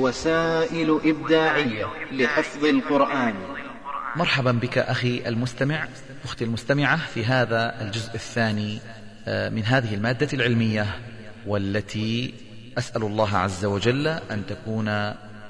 وسائل إبداعية لحفظ القرآن. مرحبا بك أخي المستمع أختي المستمعة في هذا الجزء الثاني آه، من هذه المادة العلمية والتي أسأل الله عز وجل أن تكون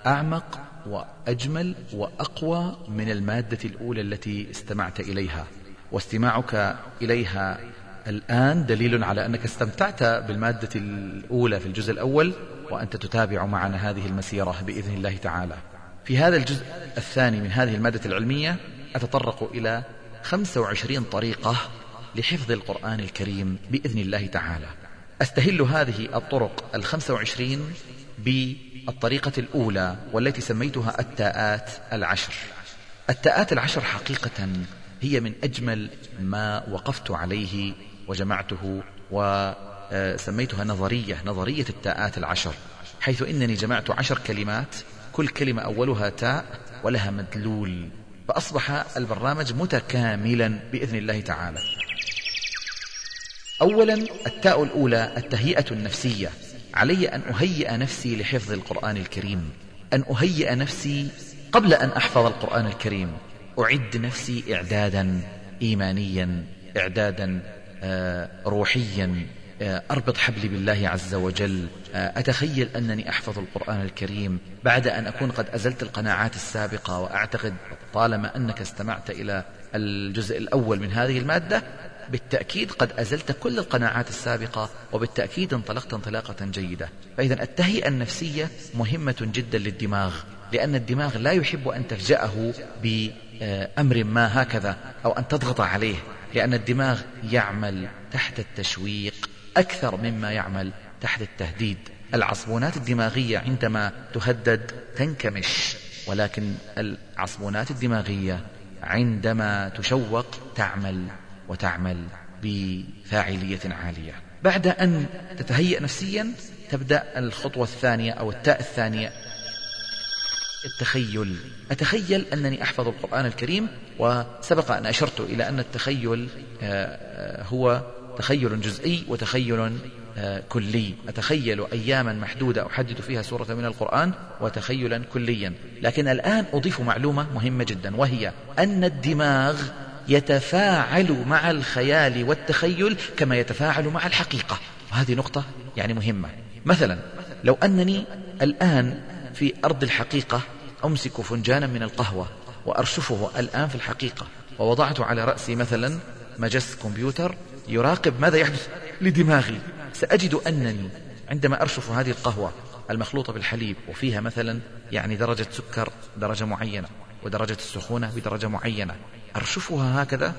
أعمق وأجمل وأقوى من المادة الأولى التي استمعت إليها. واستماعك إليها الآن دليل على أنك استمتعت بالمادة الأولى في الجزء الأول. وأنت تتابع معنا هذه المسيرة بإذن الله تعالى. في هذا الجزء الثاني من هذه المادة العلمية أتطرق إلى 25 طريقة لحفظ القرآن الكريم بإذن الله تعالى. أستهل هذه الطرق الخمسة وعشرين بالطريقة الأولى والتي سميتها التاءات العشر. التاءات العشر حقيقة هي من أجمل ما وقفت عليه وجمعته وسميتها نظرية نظرية التاءات العشر حيث إنني جمعت عشر كلمات كل كلمة أولها تاء ولها مدلول فأصبح البرنامج متكاملا بإذن الله تعالى. أولا التاء الأولى التهيئة النفسية. علي أن أهيئ نفسي لحفظ القرآن الكريم. أن أهيئ نفسي قبل أن أحفظ القرآن الكريم. أعد نفسي إعدادا إيمانيا إعدادا آه، روحيا. آه، أربط حبلي بالله عز وجل. آه، أتخيل أنني أحفظ القرآن الكريم بعد أن أكون قد أزلت القناعات السابقة وأعتقد طالما أنك استمعت إلى الجزء الأول من هذه المادة بالتأكيد قد أزلت كل القناعات السابقة وبالتأكيد انطلقت انطلاقة جيدة. فإذا التهيئة النفسية مهمة جدا للدماغ لأن الدماغ لا يحب أن تفجأه بأمر ما هكذا أو أن تضغط عليه لأن الدماغ يعمل تحت التشويق. أكثر مما يعمل تحت التهديد. العصبونات الدماغية عندما تهدد تنكمش ولكن العصبونات الدماغية عندما تشوق تعمل وتعمل بفاعلية عالية. بعد أن تتهيأ نفسيا تبدأ الخطوة الثانية أو التاء الثانية. التخيل. أتخيل أنني أحفظ القرآن الكريم وسبق أن أشرت إلى أن التخيل آه، آه، هو تخيل جزئي وتخيل آه، كلي. أتخيل أياما محدودة أحدد فيها سورة من القرآن وتخيلا كليا. لكن الآن أضيف معلومة مهمة جدا وهي أن الدماغ يتفاعل مع الخيال والتخيل كما يتفاعل مع الحقيقة. وهذه نقطة يعني مهمة. مثلا لو أنني الآن في أرض الحقيقة أمسك فنجانا من القهوة وأرشفه الآن في الحقيقة ووضعت على رأسي مثلا مجس كمبيوتر يراقب ماذا يحدث لدماغي. سأجد أنني عندما أرشف هذه القهوة المخلوطة بالحليب وفيها مثلا يعني درجة سكر درجة معينة ودرجة السخونة بدرجة معينة. أرشفها هكذا.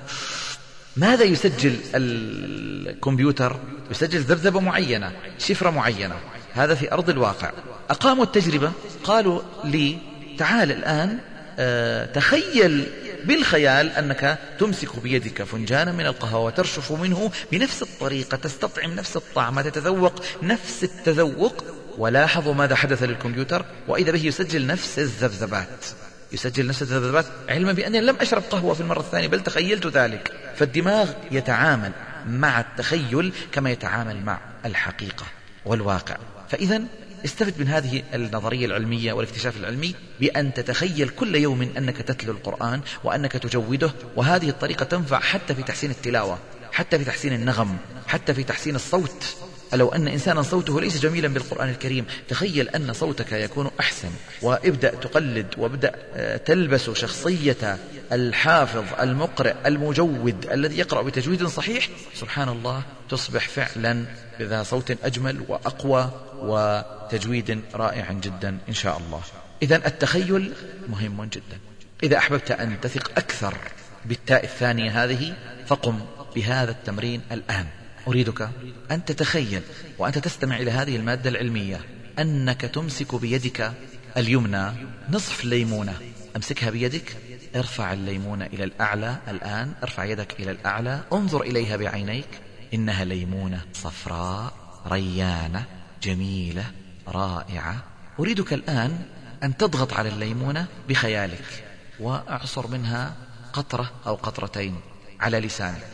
ماذا يسجل الكمبيوتر؟ يسجل ذبذبة معينة شفرة معينة. هذا في أرض الواقع. أقاموا التجربة. قالوا لي تعال الآن آه تخيل بالخيال أنك تمسك بيدك فنجانا من القهوة وترشف منه بنفس الطريقة تستطعم نفس الطعم تتذوق نفس التذوق. ولاحظوا ماذا حدث للكمبيوتر؟ وإذا به يسجل نفس الذبذبات. يسجل نفس الذبذبات علما بأني لم أشرب قهوة في المرة الثانية بل تخيلت ذلك. فالدماغ يتعامل مع التخيل كما يتعامل مع الحقيقة والواقع. فإذا استفد من هذه النظرية العلمية والاكتشاف العلمي بأن تتخيل كل يوم أنك تتلو القرآن وأنك تجوده وهذه الطريقة تنفع حتى في تحسين التلاوة حتى في تحسين النغم حتى في تحسين الصوت. لو أن إنسانا صوته ليس جميلا بالقرآن الكريم تخيل أن صوتك يكون أحسن. وابدأ تقلد وابدأ آه، تلبس شخصية الحافظ المقرئ المجود الذي يقرأ بتجويد صحيح. سبحان الله تصبح فعلا بذا صوت أجمل وأقوى. وتجويد رائع جدا إن شاء الله. إذا التخيل مهم جدا. إذا أحببت أن تثق أكثر بالتاء الثانية هذه فقم بهذا التمرين الآن. أريدك أن تتخيل وأنت تستمع إلى هذه المادة العلمية أنك تمسك بيدك اليمنى نصف ليمونة. أمسكها بيدك. ارفع الليمونة إلى الأعلى الآن. ارفع يدك إلى الأعلى. انظر إليها بعينيك. إنها ليمونة صفراء ريانة. جميلة رائعة. أريدك الآن أن تضغط على الليمونة بخيالك وأعصر منها قطرة أو قطرتين على لسانك.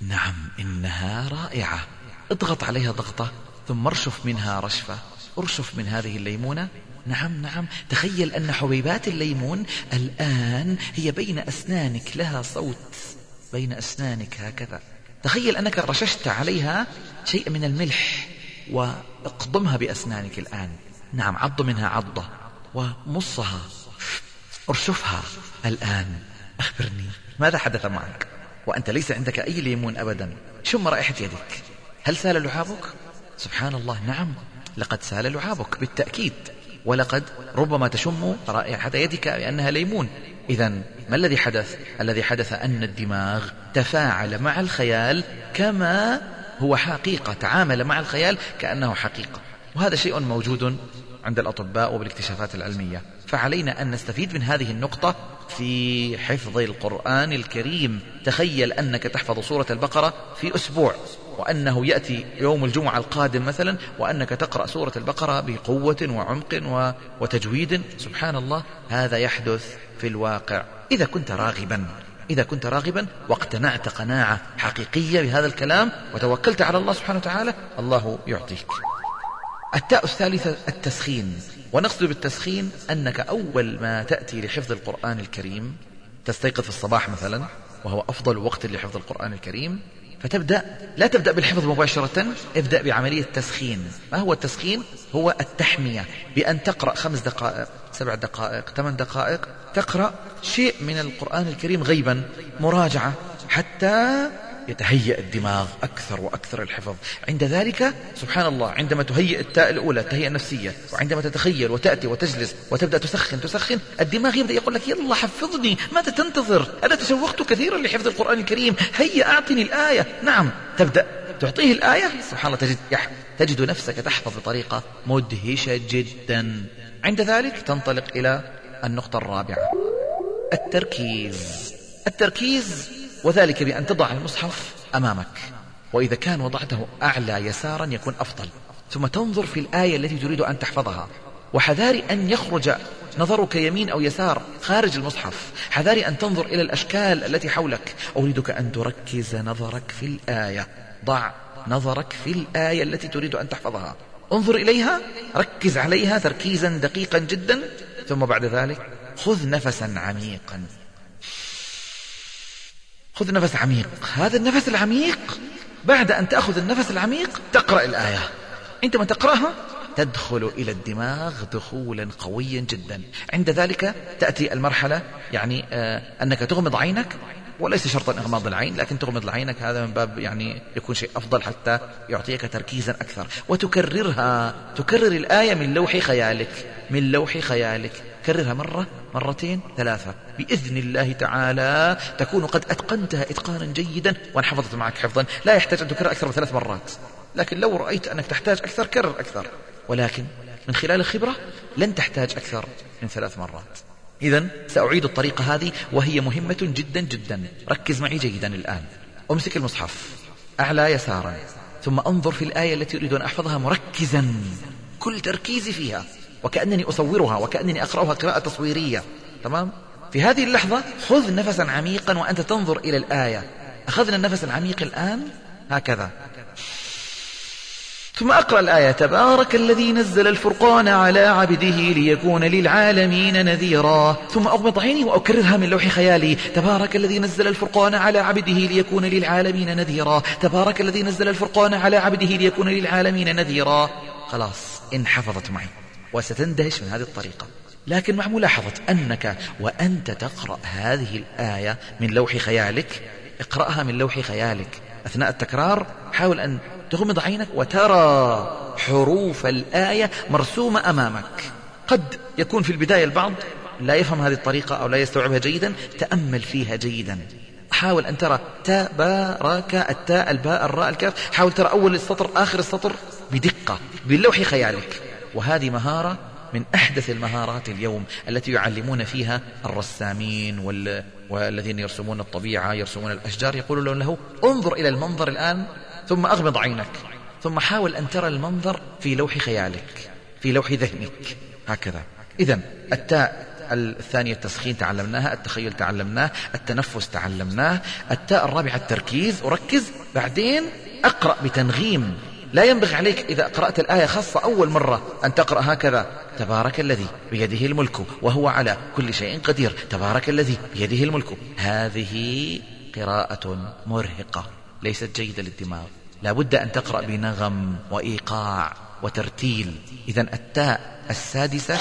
نعم إنها رائعة. اضغط عليها ضغطة ثم ارشف منها رشفة. ارشف من هذه الليمونة. نعم نعم. تخيل أن حبيبات الليمون الآن هي بين أسنانك لها صوت بين أسنانك هكذا. تخيل أنك رششت عليها شيء من الملح. واقضمها بأسنانك الآن. نعم عض منها عضة ومصها. ارشفها الآن. أخبرني ماذا حدث معك؟ وأنت ليس عندك أي ليمون أبدا. شم رائحة يدك؟ هل سال لعابك سبحان الله نعم. لقد سال لعابك بالتأكيد. ولقد ربما تشم رائحة يدك بأنها ليمون. إذا ما الذي حدث؟ الذي حدث أن الدماغ تفاعل مع الخيال كما هو حقيقة تعامل مع الخيال كأنه حقيقة. وهذا شيء موجود عند الأطباء وبالاكتشافات العلمية. فعلينا أن نستفيد من هذه النقطة في حفظ القرآن الكريم. تخيل أنك تحفظ سورة البقرة في أسبوع وأنه يأتي يوم الجمعة القادم مثلا وأنك تقرأ سورة البقرة بقوة وعمق وتجويد. سبحان الله هذا يحدث في الواقع. إذا كنت راغبا إذا كنت راغبا واقتنعت قناعة حقيقية بهذا الكلام وتوكلت على الله سبحانه وتعالى الله يعطيك. التاء الثالثة التسخين. ونقصد بالتسخين أنك أول ما تأتي لحفظ القرآن الكريم تستيقظ في الصباح مثلا وهو أفضل وقت لحفظ القرآن الكريم فتبدأ لا تبدأ بالحفظ مباشرة ابدأ بعملية تسخين ما هو التسخين؟ هو التحمية بأن تقرأ خمس دقائق سبع دقائق ثمان دقائق تقرأ شيء من القرآن الكريم غيبا مراجعة حتى يتهيأ الدماغ أكثر وأكثر الحفظ. عند ذلك سبحان الله عندما تهيئ التاء الأولى التهيئة النفسية وعندما تتخيل وتأتي وتجلس وتبدأ تسخن تسخن الدماغ يبدأ يقول لك يلا حفظني ماذا تنتظر؟ أنا تشوقت كثيرا لحفظ القرآن الكريم. هيا أعطني الآية. نعم تبدأ. تعطيه الآية سبحان الله تجد تجد نفسك تحفظ بطريقة مدهشة جدا. عند ذلك تنطلق إلى النقطة الرابعة. التركيز. التركيز وذلك بأن تضع المصحف أمامك وإذا كان وضعته أعلى يسارا يكون أفضل. ثم تنظر في الآية التي تريد أن تحفظها. وحذاري أن يخرج نظرك يمين أو يسار خارج المصحف. حذاري أن تنظر إلى الأشكال التي حولك. أريدك أن تركز نظرك في الآية. ضع نظرك في الآية التي تريد أن تحفظها. انظر إليها ركز عليها تركيزا دقيقا جدا ثم بعد ذلك خذ نفسا عميقا. خذ نفس عميق هذا النفس العميق بعد أن تأخذ النفس العميق تقرأ الآية. عندما تقرأها؟ تدخل إلى الدماغ دخولا قويا جدا. عند ذلك تأتي المرحلة يعني آه أنك تغمض عينك. وليس شرطا إغماض العين لكن تغمض عينك هذا من باب يعني يكون شيء أفضل حتى يعطيك تركيزا أكثر. وتكررها تكرر الآية من لوح خيالك من لوح خيالك. كررها مرة مرتين ثلاثة. بإذن الله تعالى تكون قد أتقنتها إتقانا جيدا وأن حفظت معك حفظا. لا يحتاج أن تكرر أكثر من ثلاث مرات. لكن لو رأيت أنك تحتاج أكثر كرر أكثر. ولكن من خلال الخبرة لن تحتاج أكثر من ثلاث مرات. إذا سأعيد الطريقة هذه وهي مهمة جدا جدا. ركز معي جيدا الآن. أمسك المصحف. أعلى يسارا. ثم أنظر في الآية التي أريد أن أحفظها مركزا. كل تركيزي فيها. وكأنني أصورها وكأنني أقرأها قراءة تصويرية. تمام؟ في هذه اللحظة خذ نفسا عميقا وأنت تنظر إلى الآية. أخذنا النفس العميق الآن؟ هكذا. ثم أقرأ الآية. تبارك الذي نزل الفرقان على عبده ليكون للعالمين نذيرا. ثم أغمض عيني وأكررها من لوح خيالي. تبارك الذي نزل الفرقان على عبده ليكون للعالمين نذيرا. تبارك الذي نزل الفرقان على عبده ليكون للعالمين نذيرا. خلاص إن حفظت معي. وستندهش من هذه الطريقة. لكن مع ملاحظة أنك وأنت تقرأ هذه الآية من لوح خيالك. اقرأها من لوح خيالك. أثناء التكرار حاول أن تغمض عينك وترى حروف الآية مرسومة أمامك. قد يكون في البداية البعض لا يفهم هذه الطريقة أو لا يستوعبها جيدا. تأمل فيها جيدا. حاول أن ترى تبارك التاء الباء الراء الكاف. حاول ترى أول السطر آخر السطر بدقة باللوح خيالك. وهذه مهارة من أحدث المهارات اليوم التي يعلمون فيها الرسامين وال... والذين يرسمون الطبيعة يرسمون الأشجار يقولون له انظر إلى المنظر الآن ثم أغمض عينك ثم حاول أن ترى المنظر في لوح خيالك في لوح ذهنك. هكذا. إذا التاء الثانية التسخين تعلمناها التخيل تعلمناه التنفس تعلمناه التاء الرابعة التركيز. أركز. بعدين أقرأ بتنغيم. لا ينبغي عليك إذا قرأت الآية خاصة أول مرة أن تقرأ هكذا. تبارك الذي بيده الملك وهو على كل شيء قدير. تبارك الذي بيده الملك. هذه قراءة مرهقة ليست جيدة للدماغ. لا بد أن تقرأ بنغم وإيقاع وترتيل. إذا التاء السادسة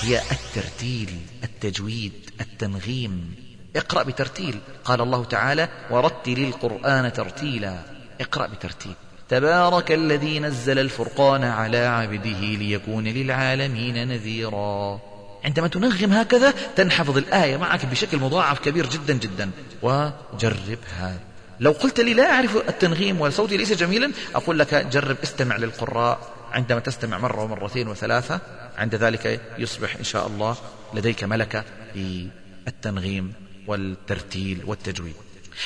هي الترتيل التجويد التنغيم. اقرأ بترتيل. قال الله تعالى ورتل القرآن ترتيلا. اقرأ بترتيل. تبارك الذي نزل الفرقان على عبده ليكون للعالمين نذيرا. عندما تنغم هكذا تنحفظ الآية معك بشكل مضاعف كبير جدا جدا. وجرب هذا لو قلت لي لا أعرف التنغيم وصوتي ليس جميلا أقول لك جرب استمع للقراء. عندما تستمع مرة ومرتين وثلاثة عند ذلك يصبح إن شاء الله لديك ملكة بالتنغيم والترتيل والتجويد.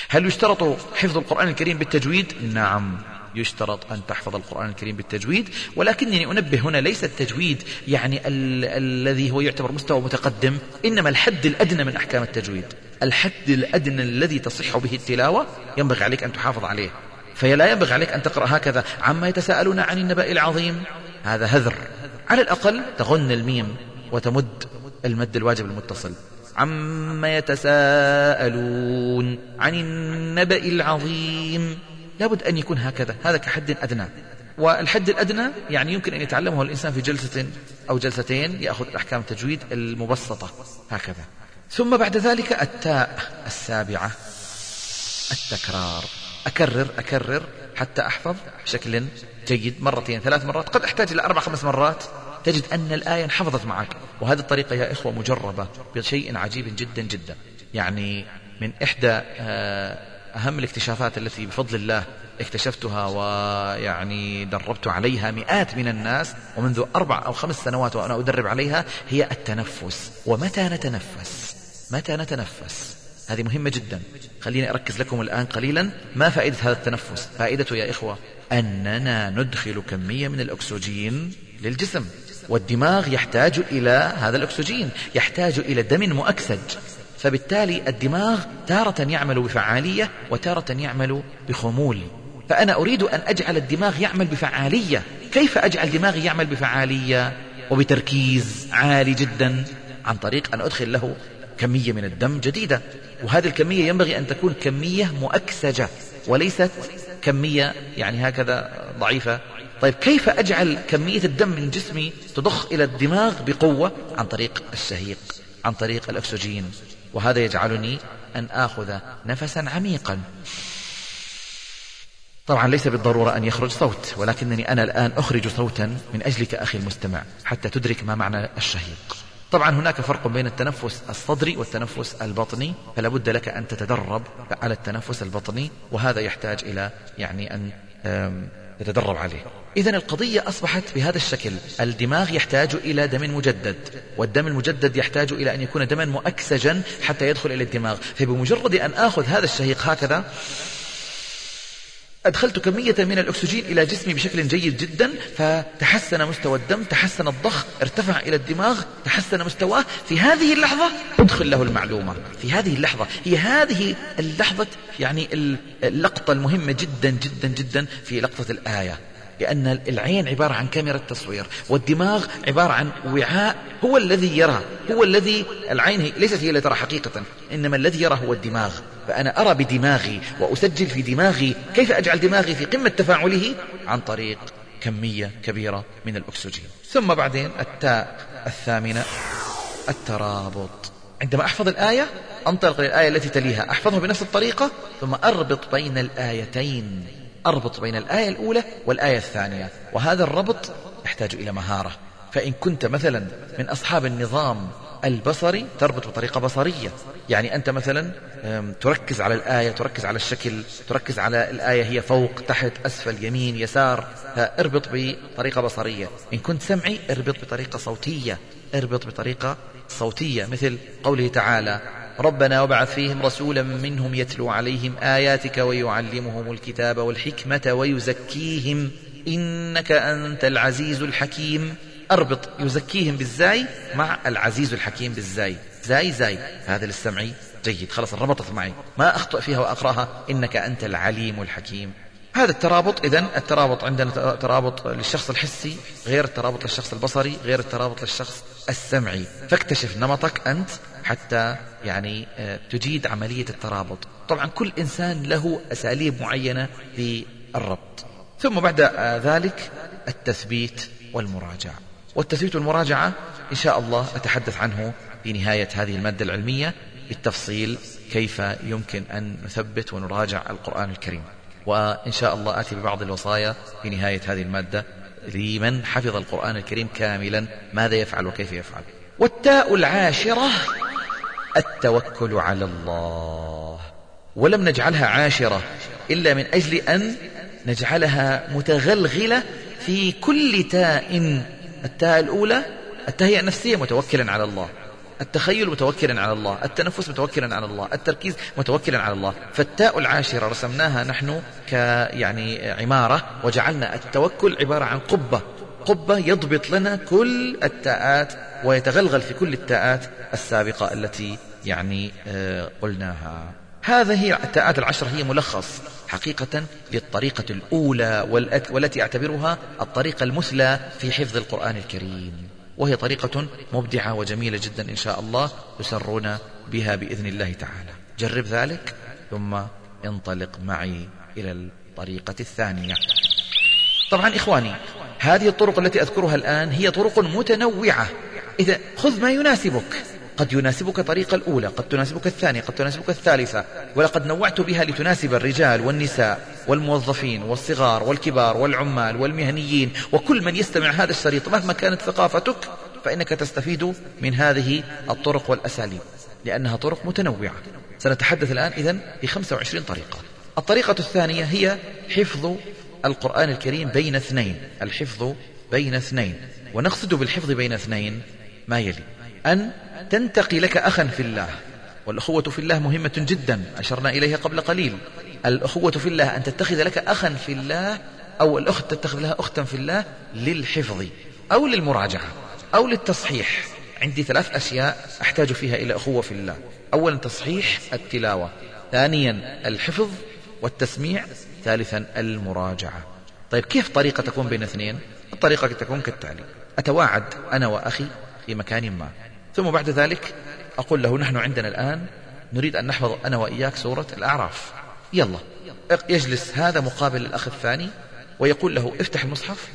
هل يشترط حفظ القرآن الكريم بالتجويد؟ نعم. يشترط أن تحفظ القرآن الكريم بالتجويد ولكنني أنبه هنا ليس التجويد يعني ال الذي هو يعتبر مستوى متقدم إنما الحد الأدنى من أحكام التجويد. الحد الأدنى الذي تصح به التلاوة ينبغي عليك أن تحافظ عليه. فلا ينبغي عليك أن تقرأ هكذا عما يتساءلون عن النبأ العظيم. هذا هذر. على الأقل تغن الميم وتمد المد الواجب المتصل. عما يتساءلون عن النبأ العظيم. لابد أن يكون هكذا. هذا كحد أدنى. والحد الأدنى يعني يمكن أن يتعلمه الإنسان في جلسة أو جلستين يأخذ أحكام التجويد المبسطة. هكذا. ثم بعد ذلك التاء السابعة. التكرار. أكرر أكرر حتى أحفظ بشكل جيد مرتين ثلاث مرات. قد أحتاج إلى أربع خمس مرات. تجد أن الآية انحفظت معك. وهذه الطريقة يا إخوة مجربة بشيء عجيب جدا جدا. يعني من إحدى آه، أهم الاكتشافات التي بفضل الله اكتشفتها ويعني دربت عليها مئات من الناس ومنذ أربع أو خمس سنوات وأنا أدرب عليها هي التنفس. ومتى نتنفس؟ متى نتنفس؟ هذه مهمة جدا. خليني أركز لكم الآن قليلا. ما فائدة هذا التنفس؟ فائدته يا إخوة أننا ندخل كمية من الأكسجين للجسم. والدماغ يحتاج إلى هذا الأكسجين يحتاج إلى دم مؤكسج. فبالتالي الدماغ تارة يعمل بفعالية وتارة يعمل بخمول. فأنا أريد أن أجعل الدماغ يعمل بفعالية. كيف أجعل دماغي يعمل بفعالية؟ وبتركيز عالي جدا عن طريق أن أدخل له كمية من الدم جديدة. وهذه الكمية ينبغي أن تكون كمية مؤكسجة وليست كمية يعني هكذا ضعيفة. طيب كيف أجعل كمية الدم من جسمي تضخ إلى الدماغ بقوة عن طريق الشهيق عن طريق الأكسجين؟ وهذا يجعلني أن آخذ نفسا عميقا. طبعا ليس بالضرورة أن يخرج صوت ولكنني أنا الآن أخرج صوتا من أجلك أخي المستمع حتى تدرك ما معنى الشهيق. طبعا هناك فرق بين التنفس الصدري والتنفس البطني فلا بد لك أن تتدرب على التنفس البطني وهذا يحتاج إلى يعني أن تتدرب عليه. إذا القضية أصبحت بهذا الشكل. الدماغ يحتاج إلى دم مجدد والدم المجدد يحتاج إلى أن يكون دما مؤكسجا حتى يدخل إلى الدماغ. فبمجرد أن آخذ هذا الشهيق هكذا أدخلت كمية من الأكسجين إلى جسمي بشكل جيد جدا فتحسن مستوى الدم تحسن الضخ ارتفع إلى الدماغ تحسن مستواه. في هذه اللحظة أدخل له المعلومة. في هذه اللحظة. هي هذه اللحظة يعني اللقطة المهمة جدا جدا جدا في لقطة الآية. لأن العين عبارة عن كاميرا تصوير والدماغ عبارة عن وعاء هو الذي يرى هو الذي العين ليست هي التي ترى حقيقة إنما الذي يرى هو الدماغ. فأنا أرى بدماغي وأسجل في دماغي كيف أجعل دماغي في قمة تفاعله؟ عن طريق كمية كبيرة من الأكسجين. ثم بعدين التاء الثامنة الترابط. عندما أحفظ الآية أنطلق للآية التي تليها. أحفظها بنفس الطريقة ثم أربط بين الآيتين. أربط بين الآية الأولى والآية الثانية وهذا الربط يحتاج إلى مهارة. فإن كنت مثلا من أصحاب النظام البصري تربط بطريقة بصرية يعني أنت مثلا تركز على الآية تركز على الشكل تركز على الآية هي فوق تحت أسفل يمين يسار اربط بطريقة بصرية. إن كنت سمعي اربط بطريقة صوتية اربط بطريقة صوتية مثل قوله تعالى ربنا وابعث فيهم رسولا منهم يتلو عليهم آياتك ويعلمهم الكتاب والحكمة ويزكيهم. إنك أنت العزيز الحكيم. أربط يزكيهم بالزاي مع العزيز الحكيم بالزاي. زاي زاي. هذا للسمعي جيد. خلاص ربطت معي. ما أخطأ فيها وأقرأها. إنك أنت العليم الحكيم. هذا الترابط إذا الترابط عندنا ترابط للشخص الحسي غير الترابط للشخص البصري غير الترابط للشخص السمعي. فاكتشف نمطك أنت. حتى يعني آه، تجيد عملية الترابط. طبعا كل إنسان له أساليب معينة للربط. ثم بعد ذلك التثبيت والمراجعة. والتثبيت والمراجعة إن شاء الله أتحدث عنه في نهاية هذه المادة العلمية بالتفصيل كيف يمكن أن نثبت ونراجع القرآن الكريم. وإن شاء الله آتي ببعض الوصايا في نهاية هذه المادة لمن حفظ القرآن الكريم كاملا ماذا يفعل وكيف يفعل. والتاء العاشرة التوكل على الله. ولم نجعلها عاشرة إلا من أجل أن نجعلها متغلغلة في كل تاء. التاء الأولى التهيئة النفسية متوكلا على الله. التخيل متوكلا على الله. التنفس متوكلا على الله. التركيز متوكلا على الله. فالتاء العاشرة رسمناها نحن ك يعني عمارة وجعلنا التوكل عبارة عن قبة. قبة يضبط لنا كل التاءات ويتغلغل في كل التاءات السابقة التي يعني آه، قلناها. هذه التاءات العشر هي ملخص حقيقة للطريقة الأولى والتي أعتبرها الطريقة المثلى في حفظ القرآن الكريم. وهي طريقة مبدعة وجميلة جدا إن شاء الله تسرون بها بإذن الله تعالى. جرب ذلك ثم انطلق معي إلى الطريقة الثانية. طبعا إخواني هذه الطرق التي أذكرها الآن هي طرق متنوعة. إذا خذ ما يناسبك. قد يناسبك طريق الأولى قد تناسبك الثانية قد تناسبك الثالثة ولقد نوعت بها لتناسب الرجال والنساء والموظفين والصغار والكبار والعمال والمهنيين. وكل من يستمع هذا الشريط مهما كانت ثقافتك فإنك تستفيد من هذه الطرق والأساليب لأنها طرق متنوعة. سنتحدث الآن إذن في 25 طريقة. الطريقة الثانية هي حفظ القرآن الكريم بين اثنين الحفظ بين اثنين. ونقصد بالحفظ بين اثنين ما يلي أن تنتقي لك أخا في الله. والأخوة في الله مهمة جدا أشرنا إليها قبل قليل. الأخوة في الله أن تتخذ لك أخا في الله أو الأخت تتخذ لها أختا في الله للحفظ أو للمراجعة أو للتصحيح. عندي ثلاث أشياء أحتاج فيها إلى أخوة في الله. أولا تصحيح التلاوة ثانيا الحفظ والتسميع ثالثا المراجعة. طيب كيف طريقة تكون بين اثنين؟ الطريقة تكون كالتالي. أتواعد أنا وأخي في مكان ما. ثم بعد ذلك أقول له نحن عندنا الآن نريد أن نحفظ أنا وإياك سورة الأعراف. يلا يجلس هذا مقابل الأخ الثاني ويقول له افتح المصحف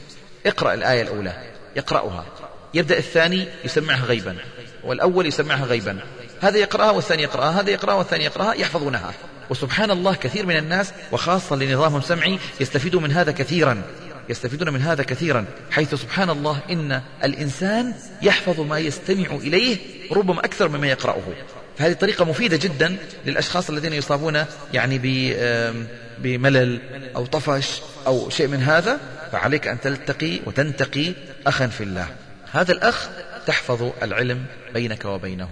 اقرأ الآية الأولى. يقرأها. يبدأ الثاني يسمعها غيبا والأول يسمعها غيبا. هذا يقرأها والثاني يقرأها هذا يقرأها والثاني يقرأها يحفظونها. وسبحان الله كثير من الناس وخاصة لنظامهم سمعي يستفيدوا من هذا كثيرا. يستفيدون من هذا كثيرا. حيث سبحان الله إن الإنسان يحفظ ما يستمع إليه ربما أكثر مما يقرأه. فهذه طريقة مفيدة جدا للأشخاص الذين يصابون يعني بملل أو طفش أو شيء من هذا. فعليك أن تلتقي وتنتقي أخا في الله. هذا الأخ تحفظ العلم بينك وبينه.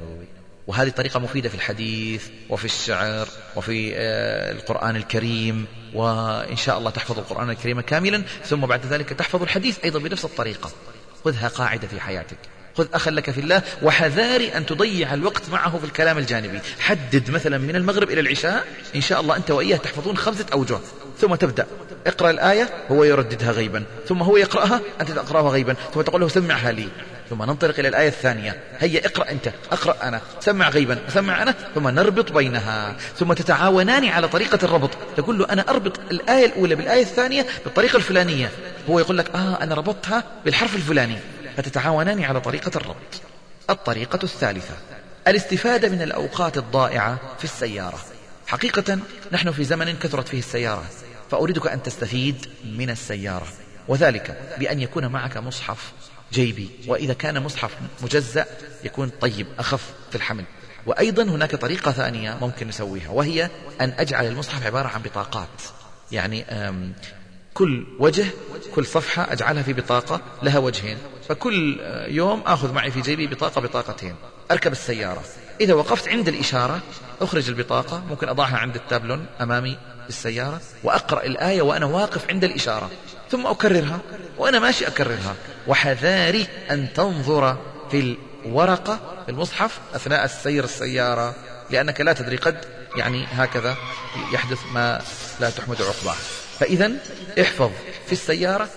وهذه طريقة مفيدة في الحديث وفي الشعر وفي آه، القرآن الكريم وإن شاء الله تحفظ القرآن الكريم كاملا ثم بعد ذلك تحفظ الحديث أيضا بنفس الطريقة. خذها قاعدة في حياتك. خذ أخا لك في الله وحذار أن تضيع الوقت معه في الكلام الجانبي. حدد مثلا من المغرب إلى العشاء إن شاء الله أنت وإياه تحفظون خمسة أوجه. ثم تبدأ. اقرأ الآية هو يرددها غيبا. ثم هو يقرأها أنت تقرأها غيبا. ثم تقول له سمعها لي. ثم ننطلق إلى الآية الثانية. هيا اقرأ أنت. أقرأ أنا. سمع غيبا. سمع أنا. ثم نربط بينها. ثم تتعاونان على طريقة الربط. تقول له أنا أربط الآية الأولى بالآية الثانية بالطريقة الفلانية. هو يقول لك آه أنا ربطتها بالحرف الفلاني. فتتعاونان على طريقة الربط. الطريقة الثالثة. الاستفادة من الأوقات الضائعة في السيارة. حقيقة نحن في زمن كثرت فيه السيارة. فأريدك أن تستفيد من السيارة. وذلك بأن يكون معك مصحف جيبي. وإذا كان مصحف مجزأ يكون طيب أخف في الحمل. وأيضا هناك طريقة ثانية ممكن نسويها وهي أن أجعل المصحف عبارة عن بطاقات. يعني كل وجه كل صفحة أجعلها في بطاقة لها وجهين. فكل يوم أخذ معي في جيبي بطاقة بطاقتين. أركب السيارة. إذا وقفت عند الإشارة أخرج البطاقة. ممكن أضعها عند التابلون أمامي بالسيارة وأقرأ الآية وأنا واقف عند الإشارة. ثم أكررها وأنا ماشي أكررها. وحذاري أن تنظر في الورقة في المصحف أثناء السير السيارة لأنك لا تدري قد يعني هكذا يحدث ما لا تحمد عقباه. فإذا احفظ في السيارة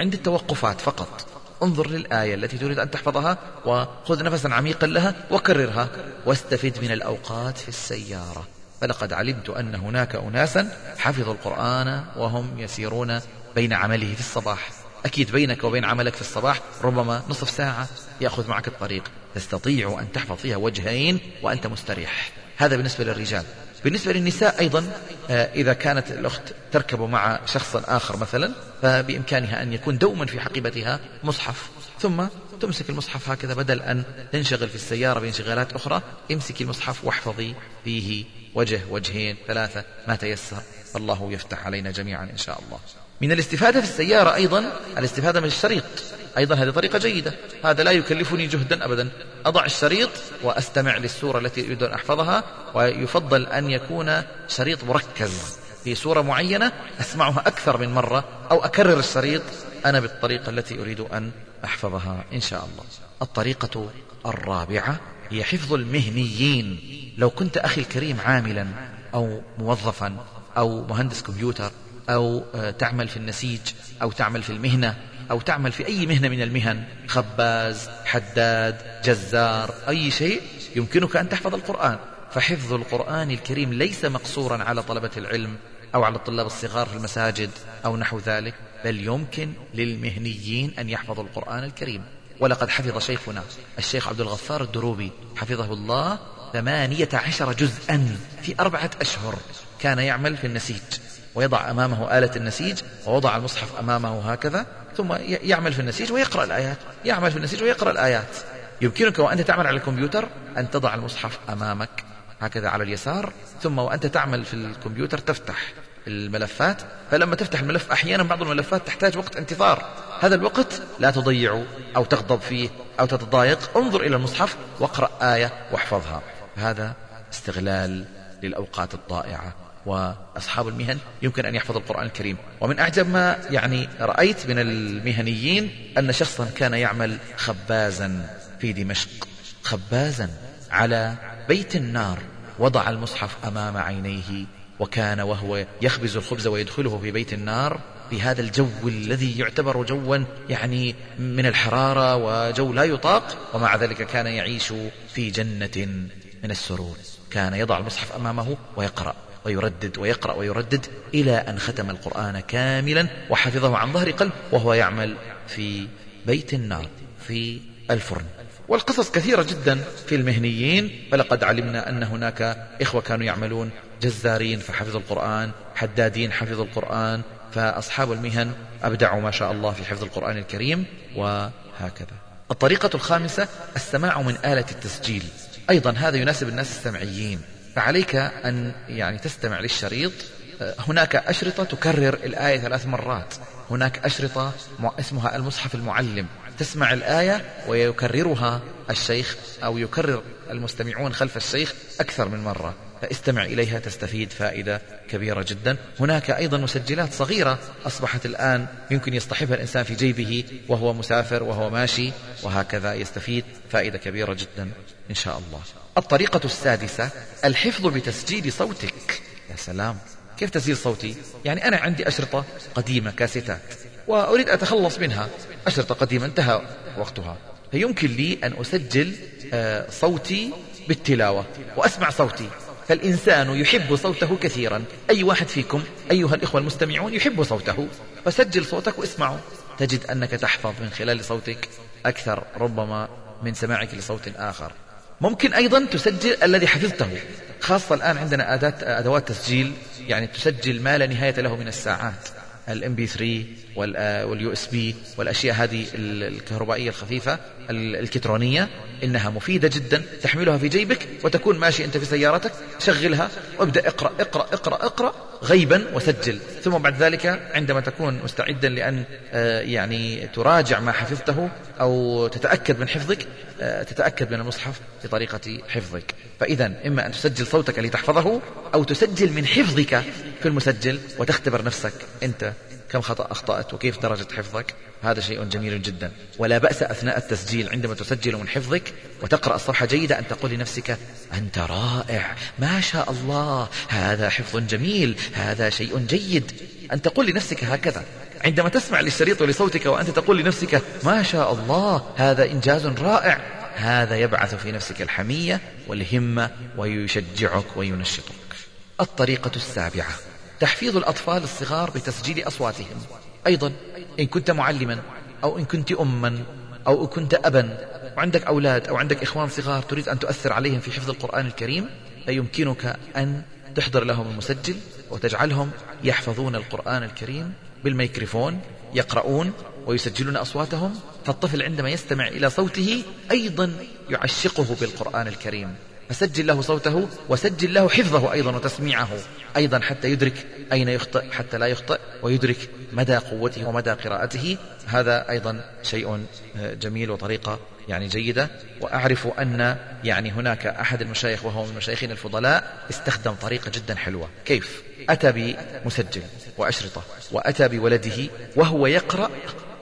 عند التوقفات فقط. انظر للآية التي تريد أن تحفظها وخذ نفسا عميقا لها وكررها. واستفد من الأوقات في السيارة. فلقد علمت أن هناك أناسا حفظوا القرآن وهم يسيرون بين عمله في الصباح. أكيد بينك وبين عملك في الصباح ربما نصف ساعة يأخذ معك الطريق. تستطيع أن تحفظ فيها وجهين وأنت مستريح. هذا بالنسبة للرجال. بالنسبة للنساء أيضا آه، إذا كانت الأخت تركب مع شخص آخر مثلا فبإمكانها أن يكون دوما في حقيبتها مصحف. ثم تمسك المصحف هكذا بدل أن تنشغل في السيارة بانشغالات أخرى امسكي المصحف واحفظي فيه وجه وجهين ثلاثة ما تيسر. فالله يفتح علينا جميعا إن شاء الله. من الاستفادة في السيارة أيضا الاستفادة من الشريط. أيضا هذه طريقة جيدة. هذا لا يكلفني جهدا أبدا. أضع الشريط وأستمع للسورة التي أريد أن أحفظها ويفضل أن يكون شريط مركز. في سورة معينة أسمعها أكثر من مرة أو أكرر الشريط. أنا بالطريقة التي أريد أن أحفظها إن شاء الله. الطريقة الرابعة هي حفظ المهنيين. لو كنت أخي الكريم عاملا أو موظفا أو مهندس كمبيوتر أو آه، تعمل في النسيج أو تعمل في المهنة أو تعمل في أي مهنة من المهن خباز حداد جزار أي شيء يمكنك أن تحفظ القرآن. فحفظ القرآن الكريم ليس مقصورا على طلبة العلم أو على الطلاب الصغار في المساجد أو نحو ذلك بل يمكن للمهنيين أن يحفظوا القرآن الكريم. ولقد حفظ شيخنا الشيخ عبد الغفار الدروبي حفظه الله ثمانية عشر جزءا في أربعة أشهر. كان يعمل في النسيج ويضع أمامه آلة النسيج ووضع المصحف أمامه هكذا ثم يعمل في النسيج ويقرأ الآيات يعمل في النسيج ويقرأ الآيات. يمكنك وأنت تعمل على الكمبيوتر أن تضع المصحف أمامك هكذا على اليسار ثم وأنت تعمل في الكمبيوتر تفتح الملفات. فلما تفتح الملف أحيانا بعض الملفات تحتاج وقت انتظار. هذا الوقت لا تضيعه أو تغضب فيه أو تتضايق. انظر إلى المصحف واقرأ آية واحفظها. هذا استغلال للأوقات الضائعة وأصحاب المهن يمكن أن يحفظ القرآن الكريم. ومن أعجب ما يعني رأيت من المهنيين أن شخصا كان يعمل خبازا في دمشق خبازا على بيت النار وضع المصحف أمام عينيه وكان وهو يخبز الخبز ويدخله في بيت النار في هذا الجو الذي يعتبر جوا يعني من الحرارة وجو لا يطاق ومع ذلك كان يعيش في جنة من السرور. كان يضع المصحف أمامه ويقرأ ويردد ويقرأ ويردد إلى أن ختم القرآن كاملا وحفظه عن ظهر قلب وهو يعمل في بيت النار في الفرن. والقصص كثيرة جدا في المهنيين فلقد علمنا أن هناك إخوة كانوا يعملون جزارين فحفظوا القرآن حدادين حفظوا القرآن فأصحاب المهن أبدعوا ما شاء الله في حفظ القرآن الكريم وهكذا. الطريقة الخامسة السماع من آلة التسجيل. أيضا هذا يناسب الناس السمعيين فعليك أن يعني تستمع للشريط. هناك أشرطة تكرر الآية ثلاث مرات. هناك أشرطة اسمها المصحف المعلم. تسمع الآية ويكررها الشيخ أو يكرر المستمعون خلف الشيخ أكثر من مرة. فاستمع إليها تستفيد فائدة كبيرة جدا. هناك أيضا مسجلات صغيرة أصبحت الآن يمكن يصطحبها الإنسان في جيبه وهو مسافر وهو ماشي وهكذا يستفيد فائدة كبيرة جدا. إن شاء الله. الطريقة السادسة الحفظ بتسجيل صوتك. يا سلام. كيف تسجيل صوتي؟ يعني أنا عندي أشرطة قديمة كاسيتات وأريد أتخلص منها. أشرطة قديمة انتهى وقتها. فيمكن لي أن أسجل آه، صوتي بالتلاوة وأسمع صوتي. فالإنسان يحب صوته كثيرا. أي واحد فيكم أيها الإخوة المستمعون يحب صوته؟ فسجل صوتك واسمعه. تجد أنك تحفظ من خلال صوتك أكثر ربما من سماعك لصوت آخر. ممكن أيضا تسجل الذي حفظته. خاصة الآن عندنا أدوات تسجيل يعني تسجل ما لا نهاية له من الساعات. ال MP3 وال USB والأشياء هذه الكهربائية الخفيفة الإلكترونية إنها مفيدة جدا تحملها في جيبك وتكون ماشي أنت في سيارتك شغلها وابدأ اقرأ اقرأ اقرأ اقرأ غيبا وسجل. ثم بعد ذلك عندما تكون مستعدا لأن آه، يعني تراجع ما حفظته أو تتأكد من حفظك آه، تتأكد من المصحف بطريقة حفظك. فاذا إما أن تسجل صوتك لتحفظه أو تسجل من حفظك في المسجل وتختبر نفسك أنت كم خطأ أخطأت وكيف درجة حفظك؟ هذا شيء جميل جدا. ولا بأس أثناء التسجيل عندما تسجل من حفظك وتقرأ الصفحة جيدة أن تقول لنفسك أنت رائع ما شاء الله هذا حفظ جميل هذا شيء جيد. أن تقول لنفسك هكذا. عندما تسمع للشريط ولصوتك وأنت تقول لنفسك ما شاء الله هذا إنجاز رائع. هذا يبعث في نفسك الحمية والهمة ويشجعك وينشطك. الطريقة السابعة. تحفيظ الأطفال الصغار بتسجيل أصواتهم. أيضا إن كنت معلما أو إن كنت أما أو إن كنت أبا وعندك أولاد أو عندك إخوان صغار تريد أن تؤثر عليهم في حفظ القرآن الكريم فيمكنك أن تحضر لهم المسجل وتجعلهم يحفظون القرآن الكريم بالميكروفون يقرؤون ويسجلون أصواتهم. فالطفل عندما يستمع إلى صوته أيضا يعشقه بالقرآن الكريم. فسجل له صوته وسجل له حفظه أيضا وتسميعه. أيضا حتى يدرك أين يخطئ حتى لا يخطئ ويدرك مدى قوته ومدى قراءته. هذا أيضا شيء جميل وطريقة يعني جيدة. وأعرف أن يعني هناك أحد المشايخ وهو من مشايخنا الفضلاء استخدم طريقة جدا حلوة. كيف؟ أتى بمسجل وأشرطة وأتى بولده وهو يقرأ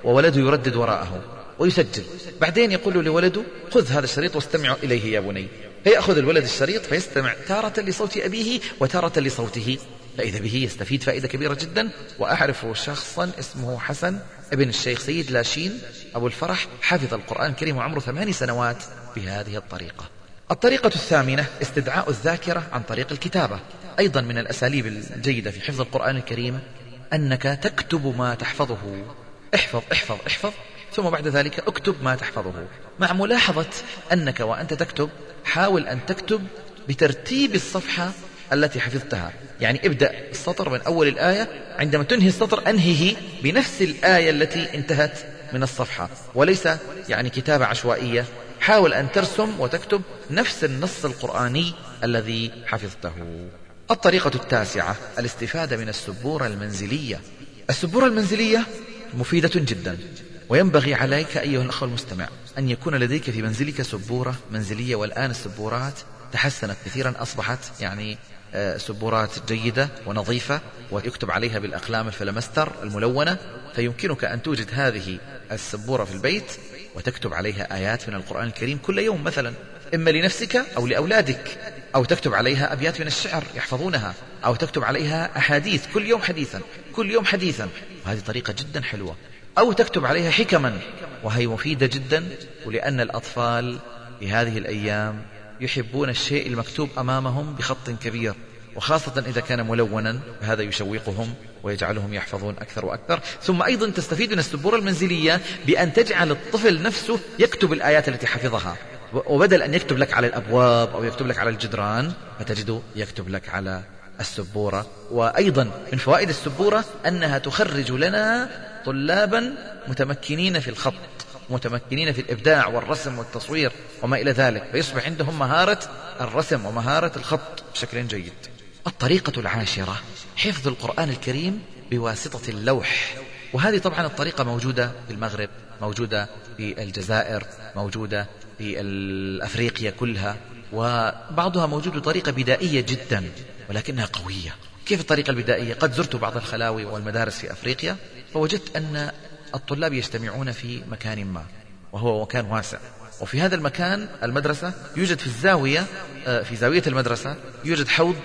وولده يردد وراءه ويسجل. بعدين يقول لولده خذ هذا الشريط واستمع إليه يا بني. فيأخذ الولد الشريط فيستمع تارة لصوت أبيه وتارة لصوته. فإذا به يستفيد فائدة كبيرة جدا. وأعرف شخصا اسمه حسن ابن الشيخ سيد لاشين أبو الفرح حفظ القرآن الكريم وعمره ثماني سنوات بهذه الطريقة. الطريقة الثامنة استدعاء الذاكرة عن طريق الكتابة. أيضا من الأساليب الجيدة في حفظ القرآن الكريم أنك تكتب ما تحفظه. احفظ احفظ احفظ ثم بعد ذلك اكتب ما تحفظه. مع ملاحظة أنك وأنت تكتب حاول أن تكتب بترتيب الصفحة التي حفظتها. يعني ابدأ السطر من أول الآية عندما تنهي السطر أنهيه بنفس الآية التي انتهت من الصفحة. وليس يعني كتابة عشوائية. حاول أن ترسم وتكتب نفس النص القرآني الذي حفظته. الطريقة التاسعة الاستفادة من السبورة المنزلية. السبورة المنزلية مفيدة جدا وينبغي عليك أيها الأخ المستمع أن يكون لديك في منزلك سبورة منزلية والآن السبورات تحسنت كثيرا أصبحت يعني آه، سبورات جيدة ونظيفة ويكتب عليها بالأقلام الفلمستر الملونة. فيمكنك أن توجد هذه السبورة في البيت وتكتب عليها آيات من القرآن الكريم كل يوم مثلا إما لنفسك أو لأولادك أو تكتب عليها أبيات من الشعر يحفظونها أو تكتب عليها أحاديث كل يوم حديثا كل يوم حديثا. وهذه طريقة جدا حلوة. أو تكتب عليها حكما وهي مفيدة جدا ولأن الأطفال في هذه الأيام يحبون الشيء المكتوب أمامهم بخط كبير وخاصة إذا كان ملونا هذا يشوقهم ويجعلهم يحفظون أكثر وأكثر. ثم أيضا تستفيد من السبورة المنزلية بأن تجعل الطفل نفسه يكتب الآيات التي حفظها. وبدل أن يكتب لك على الأبواب أو يكتب لك على الجدران فتجده يكتب لك على السبورة. وأيضا من فوائد السبورة أنها تخرج لنا طلابا متمكنين في الخط متمكنين في الإبداع والرسم والتصوير وما إلى ذلك فيصبح عندهم مهارة الرسم ومهارة الخط بشكل جيد. الطريقة العاشرة حفظ القرآن الكريم بواسطة اللوح. وهذه طبعا الطريقة موجودة في المغرب موجودة في الجزائر موجودة في أفريقيا كلها وبعضها موجود بطريقة بدائية جدا ولكنها قوية. كيف الطريقة البدائية؟ قد زرت بعض الخلاوي والمدارس في أفريقيا فوجدت أن الطلاب يجتمعون في مكان ما وهو مكان واسع. وفي هذا المكان المدرسة يوجد في الزاوية آه، في زاوية المدرسة يوجد حوض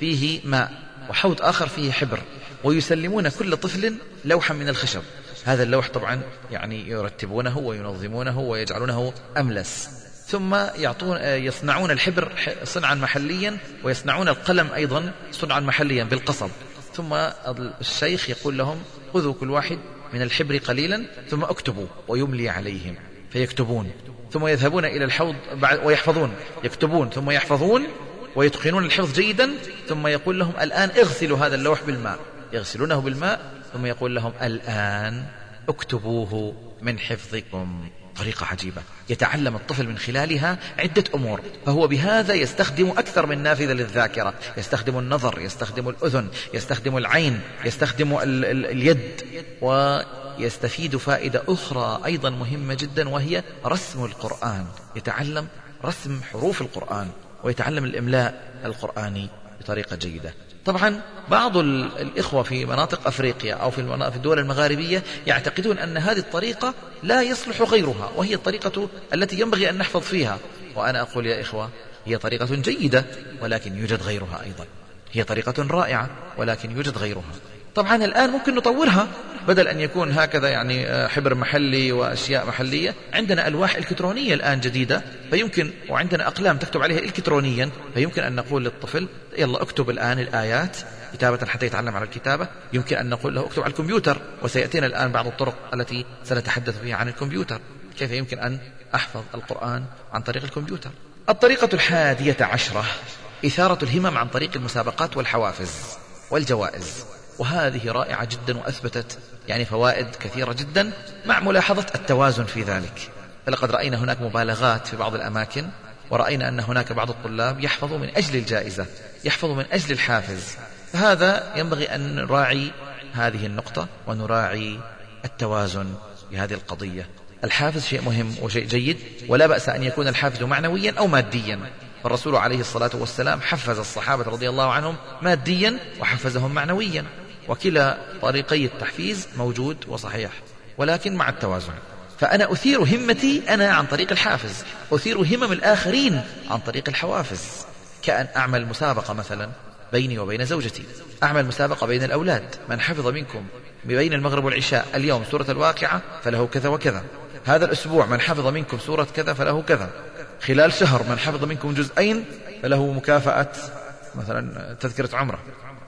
فيه ماء وحوض آخر فيه حبر ويسلمون كل طفل لوحا من الخشب. هذا اللوح طبعا يعني يرتبونه وينظمونه ويجعلونه أملس. ثم يعطون آه، يصنعون الحبر صنعا محليا ويصنعون القلم أيضا صنعا محليا بالقصب. ثم الشيخ يقول لهم خذوا كل واحد من الحبر قليلا ثم اكتبوا ويملي عليهم فيكتبون. ثم يذهبون إلى الحوض ويحفظون. يكتبون ثم يحفظون ويتقنون الحفظ جيدا ثم يقول لهم الآن اغسلوا هذا اللوح بالماء. يغسلونه بالماء ثم يقول لهم الآن اكتبوه من حفظكم. طريقة عجيبة. يتعلم الطفل من خلالها عدة أمور. فهو بهذا يستخدم أكثر من نافذة للذاكرة. يستخدم النظر يستخدم الأذن يستخدم العين يستخدم ال ال اليد ويستفيد فائدة أخرى أيضا مهمة جدا وهي رسم القرآن. يتعلم رسم حروف القرآن ويتعلم الإملاء القرآني بطريقة جيدة. طبعا بعض الإخوة في مناطق أفريقيا أو في الدول المغاربية يعتقدون أن هذه الطريقة لا يصلح غيرها وهي الطريقة التي ينبغي أن نحفظ فيها. وأنا أقول يا إخوة هي طريقة جيدة ولكن يوجد غيرها أيضا. هي طريقة رائعة ولكن يوجد غيرها. طبعا الآن ممكن نطورها بدل أن يكون هكذا يعني آه، حبر محلي وأشياء محلية. عندنا ألواح إلكترونية الآن جديدة فيمكن وعندنا أقلام تكتب عليها إلكترونيا فيمكن أن نقول للطفل يلا اكتب الآن الآيات. كتابة حتى يتعلم على الكتابة. يمكن أن نقول له اكتب على الكمبيوتر وسيأتينا الآن بعض الطرق التي سنتحدث فيها عن الكمبيوتر. كيف يمكن أن أحفظ القرآن عن طريق الكمبيوتر؟ الطريقة الحادية عشرة إثارة الهمم عن طريق المسابقات والحوافز والجوائز. وهذه رائعة جدا وأثبتت يعني فوائد كثيرة جدا مع ملاحظة التوازن في ذلك. فلقد رأينا هناك مبالغات في بعض الأماكن ورأينا أن هناك بعض الطلاب يحفظوا من أجل الجائزة يحفظوا من أجل الحافز. فهذا ينبغي أن نراعي هذه النقطة ونراعي التوازن بهذه القضية. الحافز شيء مهم وشيء جيد ولا بأس أن يكون الحافز معنويا أو ماديا. فالرسول عليه الصلاة والسلام حفز الصحابة رضي الله عنهم ماديا وحفزهم معنويا وكلا طريقي التحفيز موجود وصحيح ولكن مع التوازن. فأنا أثير همتي أنا عن طريق الحافز أثير همم الآخرين عن طريق الحوافز. كأن أعمل مسابقة مثلا بيني وبين زوجتي أعمل مسابقة بين الأولاد من حفظ منكم بين المغرب والعشاء اليوم سورة الواقعة فله كذا وكذا هذا الأسبوع من حفظ منكم سورة كذا فله كذا. خلال شهر من حفظ منكم جزئين فله مكافأة مثلا تذكرة عمرة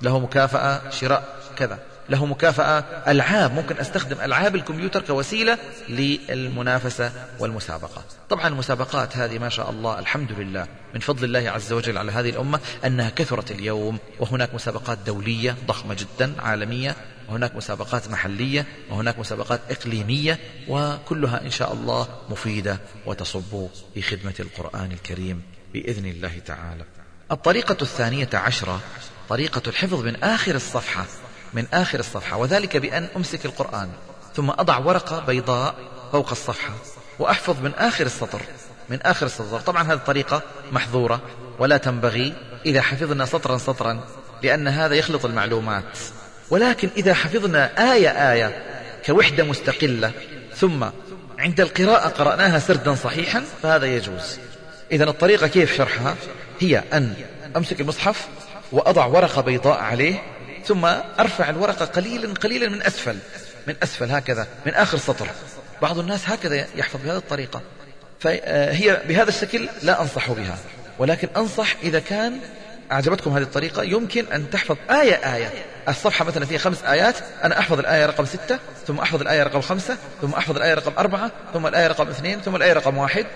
له مكافأة شراء كذا له مكافأة ألعاب ممكن أستخدم ألعاب الكمبيوتر كوسيلة للمنافسة والمسابقة. طبعا المسابقات هذه ما شاء الله الحمد لله من فضل الله عز وجل على هذه الأمة أنها كثرت اليوم وهناك مسابقات دولية ضخمة جدا عالمية وهناك مسابقات محلية وهناك مسابقات إقليمية وكلها إن شاء الله مفيدة وتصب في خدمة القرآن الكريم بإذن الله تعالى. الطريقة الثانية عشرة طريقة الحفظ من آخر الصفحة من آخر الصفحة وذلك بأن أمسك القرآن ثم أضع ورقة بيضاء فوق الصفحة وأحفظ من آخر السطر من آخر السطر. طبعا هذه الطريقة محظورة ولا تنبغي إذا حفظنا سطرا سطرا لأن هذا يخلط المعلومات. ولكن إذا حفظنا آية آية كوحدة مستقلة ثم عند القراءة قرأناها سردا صحيحا فهذا يجوز. إذا الطريقة كيف شرحها؟ هي أن أمسك المصحف وأضع ورقة بيضاء عليه ثم أرفع الورقة قليلا قليلا من أسفل من أسفل هكذا من آخر سطر. بعض الناس هكذا يحفظ بهذه الطريقة. فهي بهذا الشكل لا أنصح بها. ولكن أنصح إذا كان أعجبتكم هذه الطريقة يمكن أن تحفظ آية آية. الصفحة مثلا فيها خمس آيات أنا أحفظ الآية رقم ستة ثم أحفظ الآية رقم خمسة ثم أحفظ الآية رقم أربعة ثم الآية رقم اثنين ثم الآية رقم واحد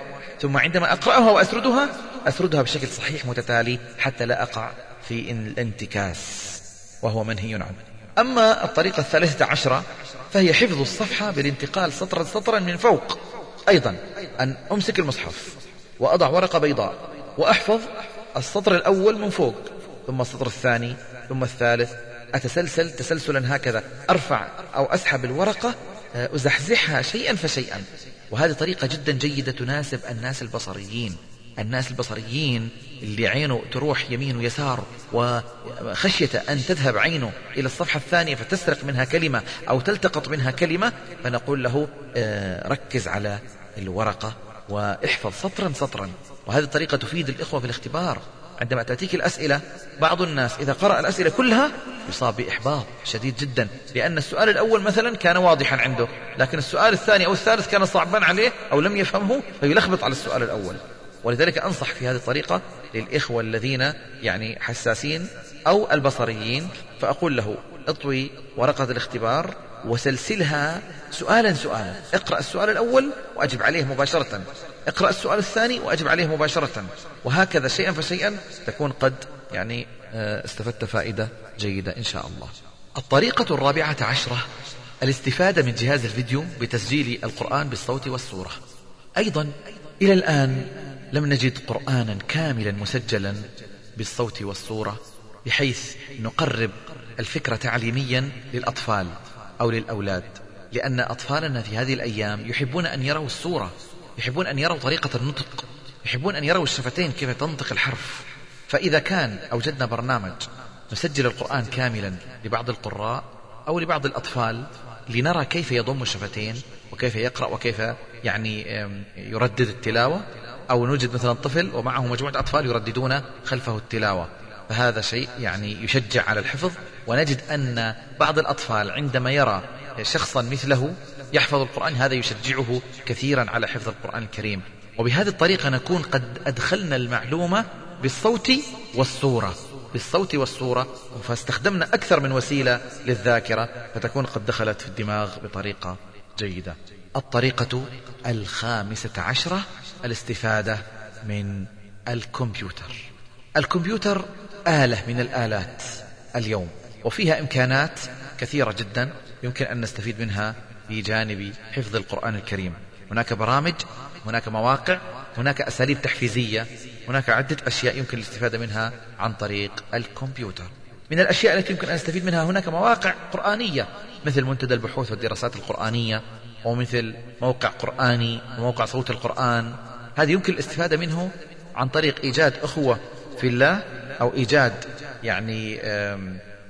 ثم عندما أقرأها وأسردها أسردها بشكل صحيح متتالي حتى لا أقع في الانتكاس وهو منهي عنه أما الطريقة الثالثة عشرة فهي حفظ الصفحة بالانتقال سطرا سطرا من فوق. أيضا أن أمسك المصحف وأضع ورقة بيضاء وأحفظ السطر الأول من فوق ثم السطر الثاني ثم الثالث أتسلسل تسلسلا هكذا أرفع أو أسحب الورقة آه، أزحزحها شيئا فشيئا. وهذه طريقة جدا جيدة تناسب الناس البصريين. الناس البصريين اللي عينه تروح يمين ويسار وخشية أن تذهب عينه إلى الصفحة الثانية فتسرق منها كلمة أو تلتقط منها كلمة فنقول له آه، ركز على الورقة وإحفظ سطرا سطرا. وهذه الطريقة تفيد الإخوة في الاختبار. عندما تأتيك الأسئلة بعض الناس إذا قرأ الأسئلة كلها يصاب بإحباط شديد جدا لأن السؤال الأول مثلا كان واضحا عنده لكن السؤال الثاني أو الثالث كان صعبا عليه أو لم يفهمه فيلخبط على السؤال الأول. ولذلك أنصح في هذه الطريقة للإخوة الذين يعني حساسين أو البصريين فأقول له اطوي ورقة الاختبار وسلسلها سؤالا سؤالا. اقرأ السؤال الأول وأجب عليه مباشرة. اقرأ السؤال الثاني وأجب عليه مباشرة. وهكذا شيئا فشيئا تكون قد يعني آه، استفدت فائدة جيدة إن شاء الله. الطريقة الرابعة عشرة الاستفادة من جهاز الفيديو بتسجيل القرآن بالصوت والصورة. أيضا إلى الآن لم نجد قرآنا كاملا مسجلا بالصوت والصورة بحيث نقرب الفكرة تعليميا للأطفال أو للأولاد. لأن أطفالنا في هذه الأيام يحبون أن يروا الصورة. يحبون أن يروا طريقة النطق يحبون أن يروا الشفتين كيف تنطق الحرف. فإذا كان أوجدنا برنامج نسجل القرآن كاملا لبعض القراء أو لبعض الأطفال لنرى كيف يضم الشفتين وكيف يقرأ وكيف يعني يردد التلاوة. أو نوجد مثلا طفل ومعه مجموعة أطفال يرددون خلفه التلاوة. فهذا شيء يعني يشجع على الحفظ. ونجد أن بعض الأطفال عندما يرى شخصا مثله يحفظ القرآن هذا يشجعه كثيرا على حفظ القرآن الكريم. وبهذه الطريقة نكون قد أدخلنا المعلومة بالصوت والصورة. بالصوت والصورة فاستخدمنا أكثر من وسيلة للذاكرة فتكون قد دخلت في الدماغ بطريقة جيدة. الطريقة الخامسة عشرة الاستفادة من الكمبيوتر. الكمبيوتر آلة من الآلات اليوم وفيها إمكانات كثيرة جدا يمكن أن نستفيد منها في جانب حفظ القرآن الكريم. هناك برامج هناك مواقع هناك أساليب تحفيزية هناك عدة أشياء يمكن الاستفادة منها عن طريق الكمبيوتر. من الأشياء التي يمكن أن نستفيد منها هناك مواقع قرآنية مثل منتدى البحوث والدراسات القرآنية ومثل موقع قرآني وموقع صوت القرآن. هذه يمكن الاستفادة منه عن طريق إيجاد أخوة في الله أو إيجاد يعني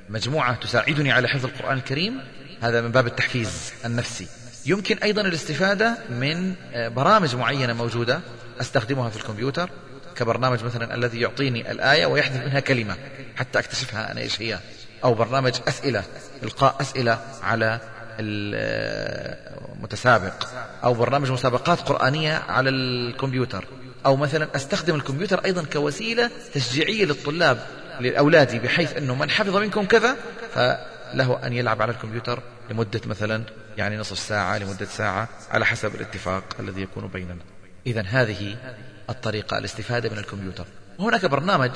مجموعة تساعدني على حفظ القرآن الكريم. هذا من باب التحفيز النفسي. يمكن أيضا الاستفادة من آه، برامج معينة موجودة أستخدمها في الكمبيوتر كبرنامج مثلا الذي يعطيني الآية ويحذف منها كلمة حتى أكتشفها أنا إيش هي أو برنامج أسئلة إلقاء أسئلة على المتسابق آه، أو برنامج مسابقات قرآنية على الكمبيوتر. أو مثلا أستخدم الكمبيوتر أيضا كوسيلة تشجيعية للطلاب لأولادي بحيث أنه من حفظ منكم كذا فله أن يلعب على الكمبيوتر لمدة مثلا يعني نصف ساعة لمدة ساعة على حسب الاتفاق الذي يكون بيننا. إذا هذه الطريقة الاستفادة من الكمبيوتر. وهناك برنامج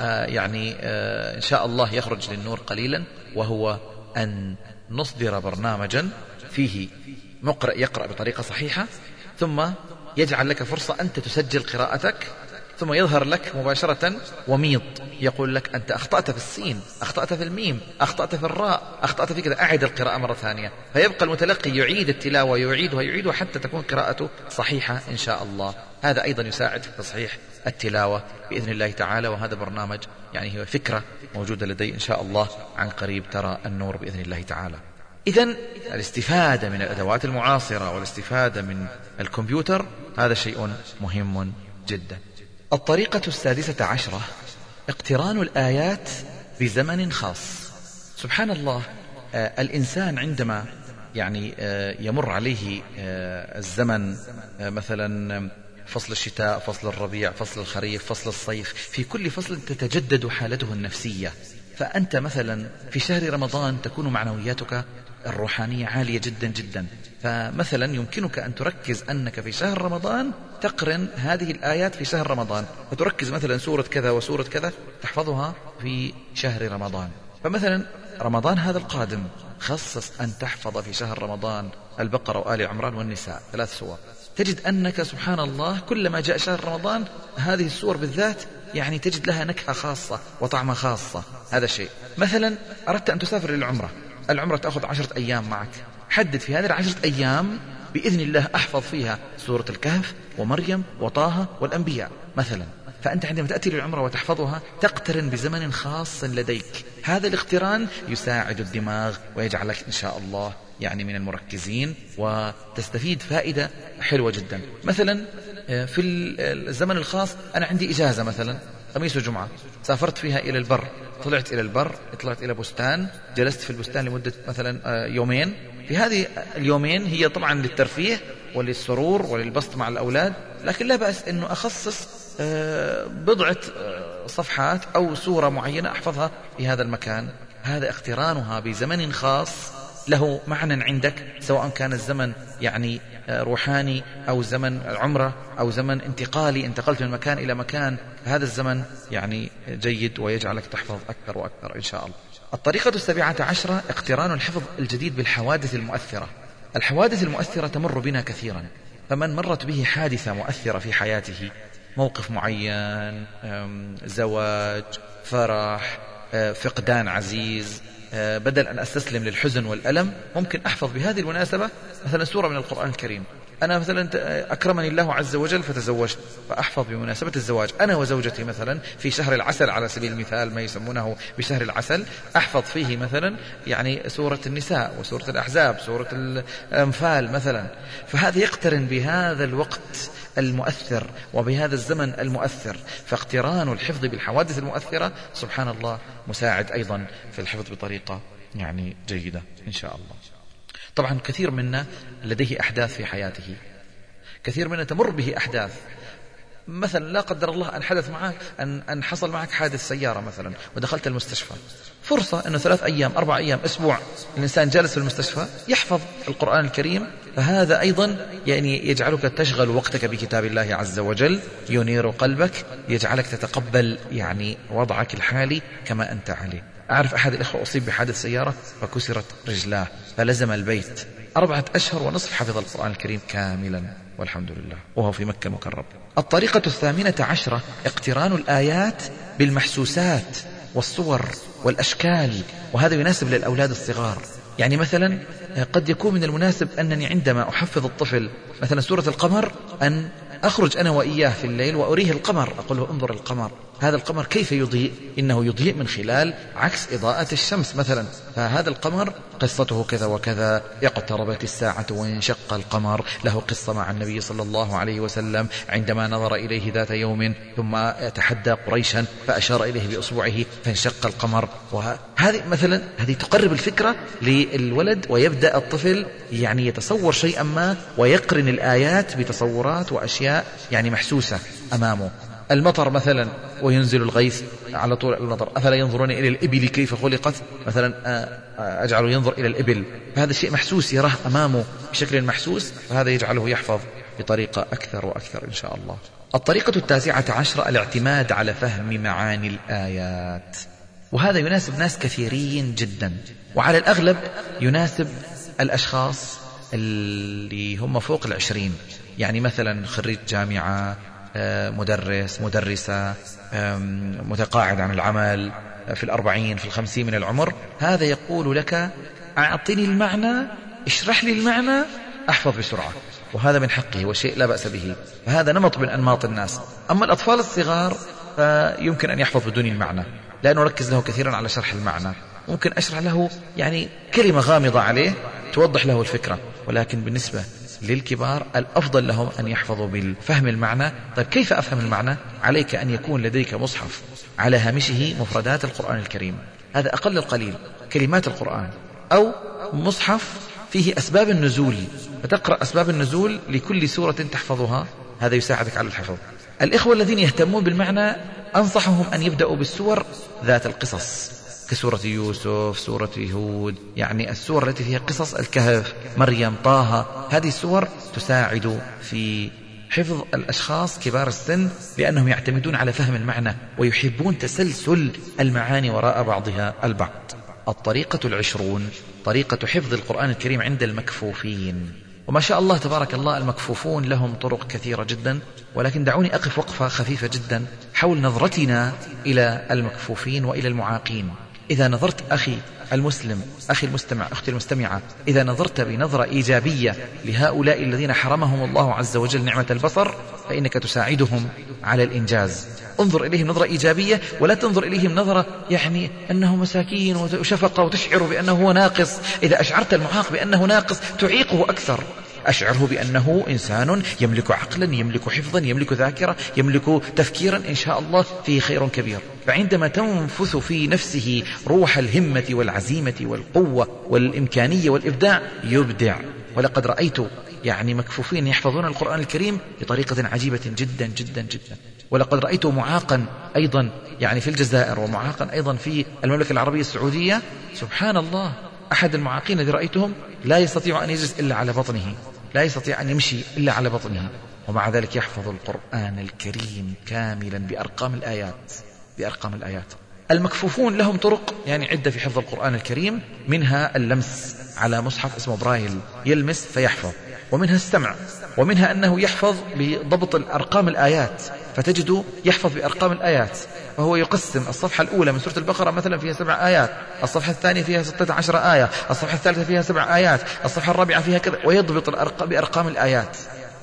آه يعني آه إن شاء الله يخرج للنور قليلا وهو أن نصدر برنامجا فيه مقرئ يقرأ بطريقة صحيحة ثم يجعل لك فرصة أنت تسجل قراءتك ثم يظهر لك مباشرة وميض يقول لك أنت أخطأت في السين أخطأت في الميم أخطأت في الراء أخطأت في كذا. أعد القراءة مرة ثانية. فيبقى المتلقي يعيد التلاوة يعيدها يعيدها حتى تكون قراءته صحيحة إن شاء الله. هذا أيضا يساعد في تصحيح التلاوة بإذن الله تعالى. وهذا برنامج يعني هو فكرة موجودة لدي إن شاء الله عن قريب ترى النور بإذن الله تعالى. إذا الاستفادة من الأدوات المعاصرة والاستفادة من الكمبيوتر هذا شيء مهم جدا. الطريقة السادسة عشرة. اقتران الآيات بزمن خاص. سبحان الله آه الإنسان عندما يعني آه يمر عليه آه الزمن مثلا فصل الشتاء فصل الربيع فصل الخريف فصل الصيف في كل فصل تتجدد حالته النفسية. فأنت مثلا في شهر رمضان تكون معنوياتك الروحانية عالية جدا جدا. فمثلا يمكنك أن تركز أنك في شهر رمضان تقرن هذه الآيات في شهر رمضان. فتركز مثلا سورة كذا وسورة كذا تحفظها في شهر رمضان. فمثلا رمضان هذا القادم خصص أن تحفظ في شهر رمضان البقرة وآل عمران والنساء ثلاث سور. تجد أنك سبحان الله كلما جاء شهر رمضان هذه السور بالذات يعني تجد لها نكهة خاصة وطعمة خاصة. هذا شيء. مثلا أردت أن تسافر للعمرة. العمرة تأخذ عشرة أيام معك. حدد في هذه العشرة أيام بإذن الله أحفظ فيها سورة الكهف ومريم وطه والأنبياء مثلا. فأنت عندما تأتي للعمرة وتحفظها تقترن بزمن خاص لديك. هذا الاقتران يساعد الدماغ ويجعلك إن شاء الله يعني من المركزين وتستفيد فائدة حلوة جدا. مثلا آه، في الزمن الخاص أنا عندي إجازة مثلا خميس وجمعة سافرت فيها إلى البر. طلعت إلى البر طلعت إلى بستان جلست في البستان لمدة مثلا آه، يومين. في هذه اليومين هي طبعا للترفيه وللسرور وللبسط مع الأولاد لكن لا بأس أنه أخصص آه، بضعة آه، صفحات أو سورة معينة أحفظها في هذا المكان. هذا اقترانها بزمن خاص. له معنى عندك سواء كان الزمن يعني آه، روحاني أو زمن عمرة أو زمن انتقالي انتقلت من مكان إلى مكان هذا الزمن يعني جيد ويجعلك تحفظ أكثر وأكثر إن شاء الله. الطريقة السابعة عشرة اقتران الحفظ الجديد بالحوادث المؤثرة. الحوادث المؤثرة تمر بنا كثيرا. فمن مرت به حادثة مؤثرة في حياته موقف معين زواج فرح آه، فقدان عزيز بدل أن أستسلم للحزن والألم ممكن أحفظ بهذه المناسبة مثلا سورة من القرآن الكريم. أنا مثلا أكرمني الله عز وجل فتزوجت فأحفظ بمناسبة الزواج. أنا وزوجتي مثلا في شهر العسل على سبيل المثال ما يسمونه بشهر العسل أحفظ فيه مثلا يعني سورة النساء وسورة الأحزاب سورة الأنفال مثلا. فهذا يقترن بهذا الوقت المؤثر وبهذا الزمن المؤثر. فاقتران الحفظ بالحوادث المؤثرة سبحان الله مساعد أيضا في الحفظ بطريقة يعني جيدة إن شاء الله. طبعا كثير منا لديه أحداث في حياته. كثير منا تمر به أحداث. مثلا لا قدر الله أن حدث معك أن, أن حصل معك حادث سيارة مثلا ودخلت المستشفى. فرصة أنه ثلاث أيام أربع أيام أسبوع الإنسان جالس في المستشفى يحفظ القرآن الكريم فهذا أيضا يعني يجعلك تشغل وقتك بكتاب الله عز وجل ينير قلبك يجعلك تتقبل يعني وضعك الحالي كما أنت عليه. أعرف أحد الإخوة أصيب بحادث سيارة فكسرت رجلاه فلزم البيت. أربعة أشهر ونصف حفظ القرآن الكريم كاملا والحمد لله. وهو في مكة المكرمة الطريقة الثامنة عشرة اقتران الآيات بالمحسوسات. والصور والأشكال وهذا يناسب للأولاد الصغار. يعني مثلا قد يكون من المناسب أنني عندما أحفظ الطفل مثلا سورة القمر أن أخرج أنا وإياه في الليل وأريه القمر أقول له انظر القمر. هذا القمر كيف يضيء؟ إنه يضيء من خلال عكس إضاءة الشمس مثلا. فهذا القمر قصته كذا وكذا. اقتربت الساعة وانشق القمر. له قصة مع النبي صلى الله عليه وسلم عندما نظر إليه ذات يوم ثم تحدى قريشا فأشار إليه بأصبعه فانشق القمر. وهذه مثلا هذه تقرب الفكرة للولد ويبدأ الطفل يعني يتصور شيئا ما ويقرن الآيات بتصورات وأشياء يعني محسوسة أمامه. المطر مثلا وينزل الغيث على طول المطر. أفلا ينظرون إلى الإبل كيف خلقت؟ مثلا آه، آه، أجعله ينظر إلى الإبل. فهذا الشيء محسوس يراه أمامه بشكل محسوس فهذا يجعله يحفظ بطريقة أكثر وأكثر إن شاء الله. الطريقة التاسعة عشرة الاعتماد على فهم معاني الآيات. وهذا يناسب ناس كثيرين جدا. وعلى الأغلب يناسب الأشخاص اللي هم فوق العشرين. يعني مثلا خريج جامعة مدرس مدرسة متقاعد عن العمل في الأربعين في الخمسين من العمر. هذا يقول لك أعطني المعنى اشرح لي المعنى أحفظ بسرعة. وهذا من حقه وشيء لا بأس به. فهذا نمط من أنماط الناس. أما الأطفال الصغار فيمكن أن يحفظ بدون المعنى. لا نركز له كثيرا على شرح المعنى. ممكن أشرح له يعني كلمة غامضة عليه توضح له الفكرة. ولكن بالنسبة للكبار الأفضل لهم أن يحفظوا بالفهم المعنى. طيب كيف أفهم المعنى؟ عليك أن يكون لديك مصحف على هامشه مفردات القرآن الكريم. هذا أقل القليل كلمات القرآن أو مصحف فيه أسباب النزول. فتقرأ أسباب النزول لكل سورة تحفظها. هذا يساعدك على الحفظ. الإخوة الذين يهتمون بالمعنى أنصحهم أن يبدأوا بالسور ذات القصص. كسورة يوسف سورة هود يعني السور التي فيها قصص الكهف مريم طه هذه السور تساعد في حفظ الأشخاص كبار السن لأنهم يعتمدون على فهم المعنى ويحبون تسلسل المعاني وراء بعضها البعض. الطريقة العشرون طريقة حفظ القرآن الكريم عند المكفوفين. وما شاء الله تبارك الله المكفوفون لهم طرق كثيرة جدا ولكن دعوني أقف وقفة خفيفة جدا حول نظرتنا إلى المكفوفين وإلى المعاقين. إذا نظرت أخي المسلم أخي المستمع أختي المستمعة إذا نظرت بنظرة إيجابية لهؤلاء الذين حرمهم الله عز وجل نعمة البصر فإنك تساعدهم على الإنجاز. انظر إليهم نظرة إيجابية ولا تنظر إليهم نظرة يعني أنه مساكين وشفقة وتشعر بأنه هو ناقص. إذا أشعرت المعاق بأنه ناقص تعيقه أكثر. أشعره بأنه إنسان يملك عقلا يملك حفظا يملك ذاكرة يملك تفكيرا إن شاء الله فيه خير كبير. فعندما تنفث في نفسه روح الهمة والعزيمة والقوة والإمكانية والإبداع يبدع. ولقد رأيت يعني مكفوفين يحفظون القرآن الكريم بطريقة عجيبة جدا جدا جدا. ولقد رأيت معاقا أيضا يعني في الجزائر ومعاقا أيضا في المملكة العربية السعودية. سبحان الله أحد المعاقين الذي رأيتهم لا يستطيع أن يجلس إلا على بطنه. لا يستطيع أن يمشي إلا على بطنه ومع ذلك يحفظ القرآن الكريم كاملا بأرقام الآيات بأرقام الآيات. المكفوفون لهم طرق يعني عدة في حفظ القرآن الكريم. منها اللمس على مصحف اسمه برايل يلمس فيحفظ. ومنها السمع. ومنها أنه يحفظ بضبط الأرقام الآيات فتجد يحفظ بأرقام الآيات فهو يقسم الصفحة الأولى من سورة البقرة مثلا فيها سبع آيات الصفحة الثانية فيها ستة عشر آية الصفحة الثالثة فيها سبع آيات الصفحة الرابعة فيها كذا ويضبط الأرقام بأرقام الآيات.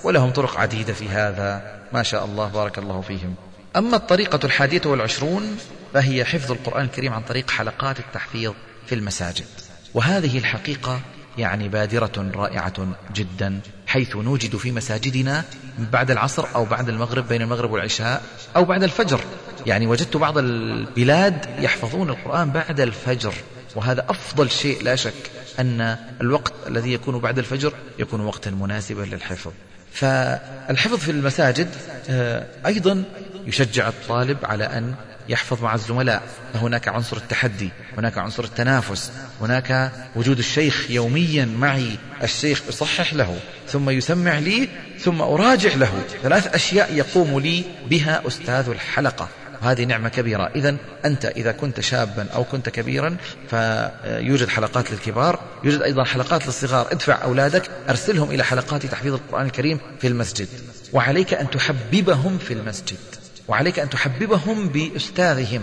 ولهم طرق عديدة في هذا. ما شاء الله بارك الله فيهم. أما الطريقة الحادية والعشرون فهي حفظ القرآن الكريم عن طريق حلقات التحفيظ في المساجد. وهذه الحقيقة يعني بادرة رائعة جدا حيث نوجد في مساجدنا بعد العصر أو بعد المغرب بين المغرب والعشاء أو بعد الفجر. يعني وجدت بعض البلاد يحفظون القرآن بعد الفجر وهذا أفضل شيء لا شك أن الوقت الذي يكون بعد الفجر يكون وقتا مناسبا للحفظ. فالحفظ في المساجد آه، أيضا يشجع الطالب على أن يحفظ مع الزملاء فهناك عنصر التحدي هناك عنصر التنافس هناك وجود الشيخ يوميا معي الشيخ يصحح له ثم يسمع لي ثم أراجع له. ثلاث أشياء يقوم لي بها أستاذ الحلقة. وهذه نعمة كبيرة. إذا أنت إذا كنت شابا أو كنت كبيرا فيوجد حلقات للكبار يوجد أيضا حلقات للصغار. ادفع أولادك أرسلهم إلى حلقات تحفيظ القرآن الكريم في المسجد. وعليك أن تحببهم في المسجد. وعليك أن تحببهم بأستاذهم.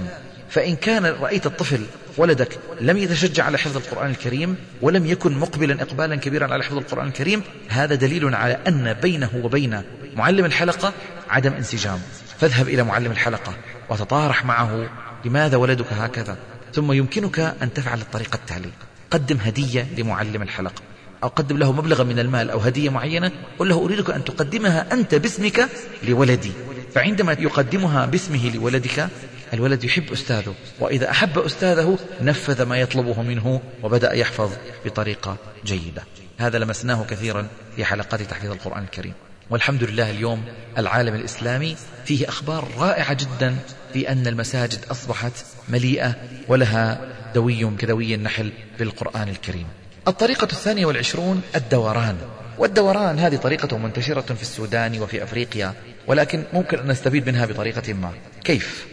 فإن كان رأيت الطفل ولدك لم يتشجع على حفظ القرآن الكريم ولم يكن مقبلا إقبالا كبيرا على حفظ القرآن الكريم هذا دليل على أن بينه وبين معلم الحلقة عدم انسجام. فاذهب إلى معلم الحلقة وتطارح معه لماذا ولدك هكذا؟ ثم يمكنك أن تفعل الطريقة التالية. قدم هدية لمعلم الحلقة أو قدم له مبلغا من المال أو هدية معينة قل له أريدك أن تقدمها أنت باسمك لولدي. فعندما يقدمها باسمه لولدك الولد يحب أستاذه وإذا أحب أستاذه نفذ ما يطلبه منه وبدأ يحفظ بطريقة جيدة. هذا لمسناه كثيرا في حلقات تحفيظ القرآن الكريم. والحمد لله اليوم العالم الإسلامي فيه أخبار رائعة جدا في أن المساجد أصبحت مليئة ولها دوي كدوي النحل بالقرآن الكريم. الطريقة الثانية والعشرون الدوران. والدوران هذه طريقة منتشرة في السودان وفي أفريقيا ولكن ممكن أن نستفيد منها بطريقة ما. كيف؟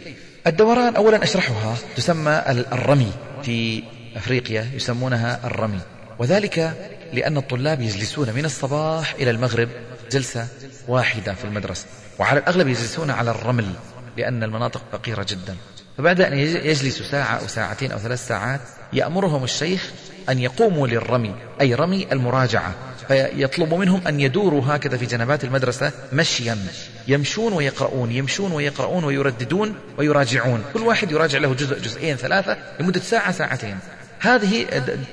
الدوران أولا أشرحها تسمى الرمي. في أفريقيا يسمونها الرمي. وذلك لأن الطلاب يجلسون من الصباح إلى المغرب جلسة واحدة في المدرسة. وعلى الأغلب يجلسون على الرمل لأن المناطق فقيرة جدا. فبعد أن يجلسوا ساعة أو ساعتين أو ثلاث ساعات يأمرهم الشيخ أن يقوموا للرمي أي رمي المراجعة. فيطلب منهم أن يدوروا هكذا في جنبات المدرسة مشيا. يمشون ويقرؤون يمشون ويقرؤون ويرددون ويراجعون. كل واحد يراجع له جزء جزئين ثلاثة لمدة ساعة ساعتين. هذه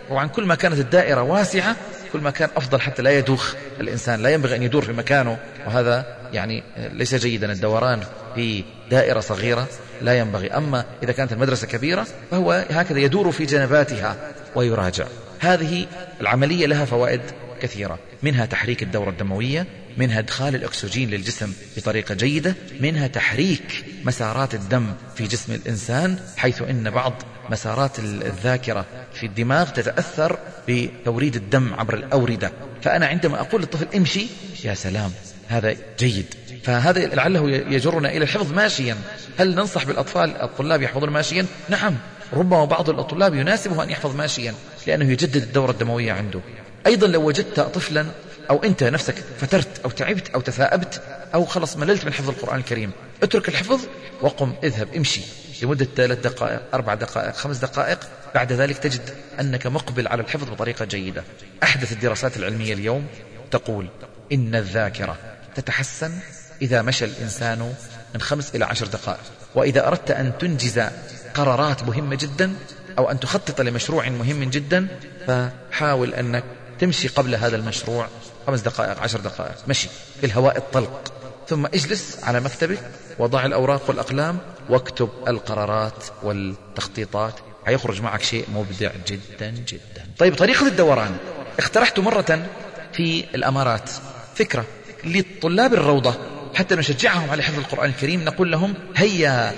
طبعا كل ما كانت الدائرة واسعة كل ما كان أفضل حتى لا يدوخ الإنسان لا ينبغي أن يدور في مكانه. وهذا يعني ليس جيدا. الدوران في دائرة صغيرة لا ينبغي. أما إذا كانت المدرسة كبيرة فهو هكذا يدور في جنباتها ويراجع. هذه العملية لها فوائد كثيرة منها تحريك الدورة الدموية منها ادخال الأكسجين للجسم بطريقة جيدة منها تحريك مسارات الدم في جسم الإنسان حيث إن بعض مسارات الذاكرة في الدماغ تتأثر بتوريد الدم عبر الأوردة. فأنا عندما أقول للطفل امشي يا سلام هذا جيد. فهذا لعله يجرنا إلى الحفظ ماشيا. هل ننصح بالأطفال الطلاب يحفظون ماشيا؟ نعم. ربما بعض الطلاب يناسبه أن يحفظ ماشيا لأنه يجدد الدورة الدموية عنده. أيضا لو وجدت طفلا أو أنت نفسك فترت أو تعبت أو تثاءبت أو خلص مللت من حفظ القرآن الكريم. اترك الحفظ وقم اذهب امشي. لمدة ثلاث دقائق أربع دقائق خمس دقائق. بعد ذلك تجد أنك مقبل على الحفظ بطريقة جيدة. أحدث الدراسات العلمية اليوم تقول إن الذاكرة تتحسن إذا مشى الإنسان من خمس إلى عشر دقائق. وإذا أردت أن تنجز قرارات مهمة جدا أو أن تخطط لمشروع مهم جدا فحاول أنك تمشي قبل هذا المشروع خمس دقائق عشر دقائق. مشي. في الهواء الطلق. ثم اجلس على مكتبك. وضع الأوراق والأقلام. واكتب القرارات والتخطيطات. حيخرج معك شيء مبدع جدا جدا. طيب طريقة الدوران اقترحت مرة في الأمارات. فكرة لطلاب الروضة. حتى نشجعهم على حفظ القرآن الكريم. نقول لهم هيا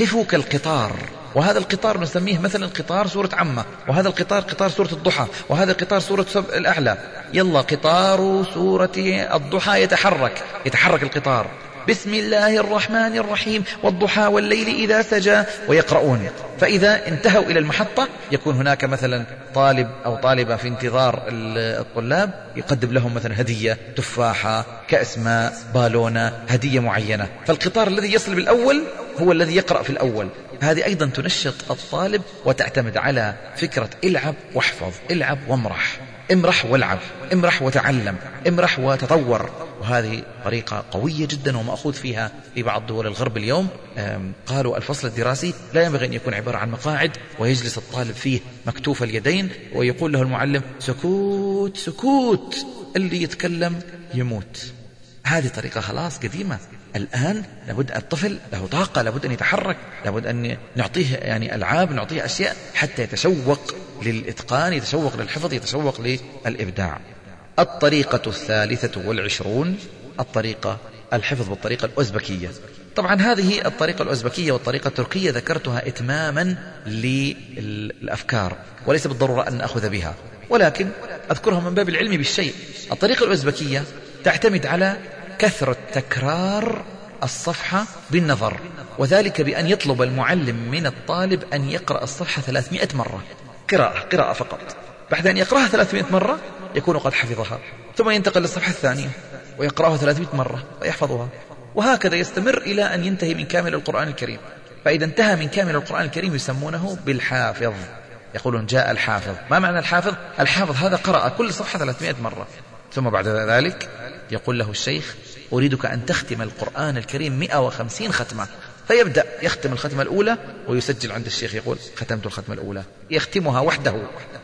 قفوا كالقطار. وهذا القطار نسميه مثلا قطار سورة عمة وهذا القطار قطار سورة الضحى وهذا قطار سورة الأعلى. يلا قطار سورة الضحى يتحرك يتحرك القطار. بسم الله الرحمن الرحيم والضحى والليل إذا سجى ويقرؤون. فإذا انتهوا إلى المحطة يكون هناك مثلا طالب أو طالبة في انتظار الطلاب يقدم لهم مثلا هدية تفاحة كأس ماء بالونة هدية معينة. فالقطار الذي يصل بالأول هو الذي يقرأ في الأول. هذه أيضا تنشط الطالب وتعتمد على فكرة العب واحفظ العب وامرح. امرح والعب امرح وتعلم امرح وتطور. وهذه طريقة قوية جدا ومأخوذ فيها في بعض دول الغرب اليوم. قالوا الفصل الدراسي لا ينبغي أن يكون عبارة عن مقاعد ويجلس الطالب فيه مكتوف اليدين ويقول له المعلم سكوت سكوت اللي يتكلم يموت. هذه طريقة خلاص قديمة. الآن لابد الطفل له طاقة لابد أن يتحرك لابد أن نعطيه يعني ألعاب نعطيه أشياء حتى يتشوق للإتقان يتشوق للحفظ يتشوق للإبداع. الطريقة الثالثة والعشرون الطريقة الحفظ بالطريقة الأوزبكية. طبعا هذه الطريقة الأوزبكية والطريقة التركية ذكرتها إتماما للأفكار وليس بالضرورة أن نأخذ بها. ولكن أذكرها من باب العلم بالشيء. الطريقة الأوزبكية تعتمد على كثرة تكرار الصفحة بالنظر وذلك بأن يطلب المعلم من الطالب أن يقرأ الصفحة 300 مرة. قراءة قراءة فقط. بعد أن يقرأها 300 مرة يكون قد حفظها. ثم ينتقل للصفحة الثانية ويقرأها 300 مرة ويحفظها. وهكذا يستمر إلى أن ينتهي من كامل القرآن الكريم. فإذا انتهى من كامل القرآن الكريم يسمونه بالحافظ. يقولون جاء الحافظ. ما معنى الحافظ؟ الحافظ هذا قرأ كل صفحة 300 مرة. ثم بعد ذلك يقول له الشيخ أريدك أن تختم القرآن الكريم 150 ختمة. فيبدأ يختم الختمة الأولى ويسجل عند الشيخ يقول ختمت الختمة الأولى. يختمها وحده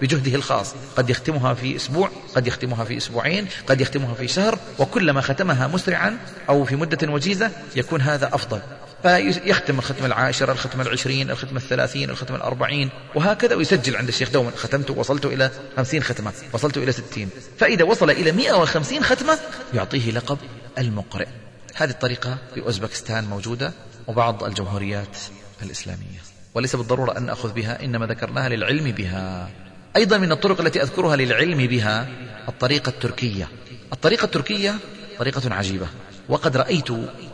بجهده الخاص. قد يختمها في أسبوع قد يختمها في أسبوعين قد يختمها في شهر وكلما ختمها مسرعا أو في مدة وجيزة يكون هذا أفضل. فيختم الختمة العاشرة الختمة العشرين الختمة الثلاثين الختمة الأربعين وهكذا ويسجل عند الشيخ دوما. ختمت وصلت إلى خمسين ختمة وصلت إلى ستين. فإذا وصل إلى مئة وخمسين ختمة يعطيه لقب المقرئ. هذه الطريقة في أوزبكستان موجودة وبعض الجمهوريات الإسلامية. وليس بالضرورة أن نأخذ بها إنما ذكرناها للعلم بها. أيضا من الطرق التي أذكرها للعلم بها الطريقة التركية. الطريقة التركية طريقة عجيبة. وقد رأيت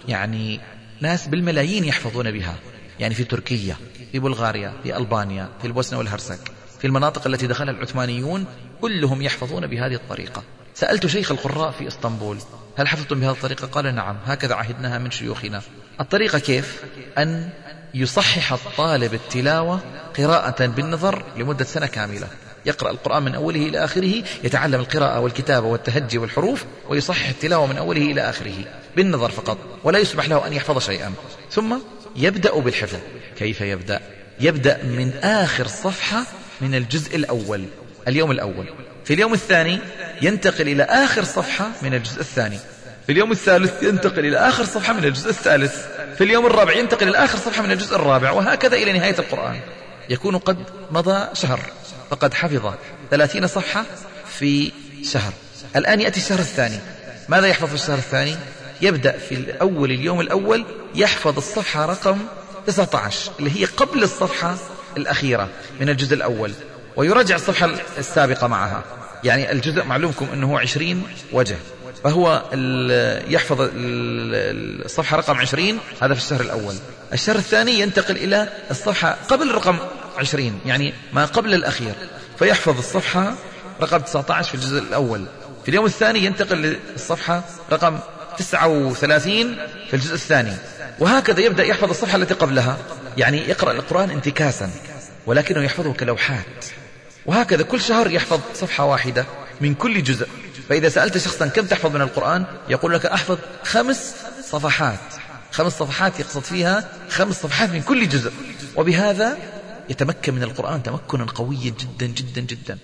يعني ناس بالملايين يحفظون بها. يعني في تركيا في بلغاريا في ألبانيا في البوسنة والهرسك في المناطق التي دخلها العثمانيون كلهم يحفظون بهذه الطريقة. سألت شيخ القراء في إسطنبول هل حفظتم بهذه الطريقة؟ قال نعم هكذا عهدناها من شيوخنا. الطريقة كيف؟ أن يصحح الطالب التلاوة قراءة بالنظر لمدة سنة كاملة. يقرأ القرآن من أوله إلى آخره يتعلم القراءة والكتابة والتهجي والحروف ويصحح التلاوة من أوله إلى آخره بالنظر فقط ولا يسمح له أن يحفظ شيئا. ثم يبدأ بالحفظ. كيف يبدأ؟ يبدأ من آخر صفحة من الجزء الأول اليوم الأول. في اليوم الثاني ينتقل إلى آخر صفحة من الجزء الثاني. في اليوم الثالث ينتقل إلى آخر صفحة من الجزء الثالث. في اليوم الرابع ينتقل إلى آخر صفحة من الجزء الرابع وهكذا إلى نهاية القرآن. يكون قد مضى شهر فقد حفظ ثلاثين صفحة في شهر. الآن يأتي الشهر الثاني. ماذا يحفظ في الشهر الثاني؟ يبدأ في الأول اليوم الأول يحفظ الصفحة رقم 19 اللي هي قبل الصفحة الأخيرة من الجزء الأول. ويراجع الصفحة السابقة معها. يعني الجزء معلومكم أنه عشرين وجه. فهو يحفظ الصفحة رقم عشرين هذا في الشهر الأول. الشهر الثاني ينتقل إلى الصفحة قبل رقم عشرين يعني ما قبل الأخير. فيحفظ الصفحة رقم 19 في الجزء الأول. في اليوم الثاني ينتقل للصفحة رقم 39 في الجزء الثاني. وهكذا يبدأ يحفظ الصفحة التي قبلها. يعني يقرأ القرآن انتكاسا ولكنه يحفظه كلوحات. وهكذا كل شهر يحفظ صفحة واحدة من كل جزء. فإذا سألت شخصا كم تحفظ من القرآن يقول لك أحفظ خمس صفحات. خمس صفحات يقصد فيها خمس صفحات من كل جزء. وبهذا يتمكن من القرآن تمكنا قويا جدا جدا جدا.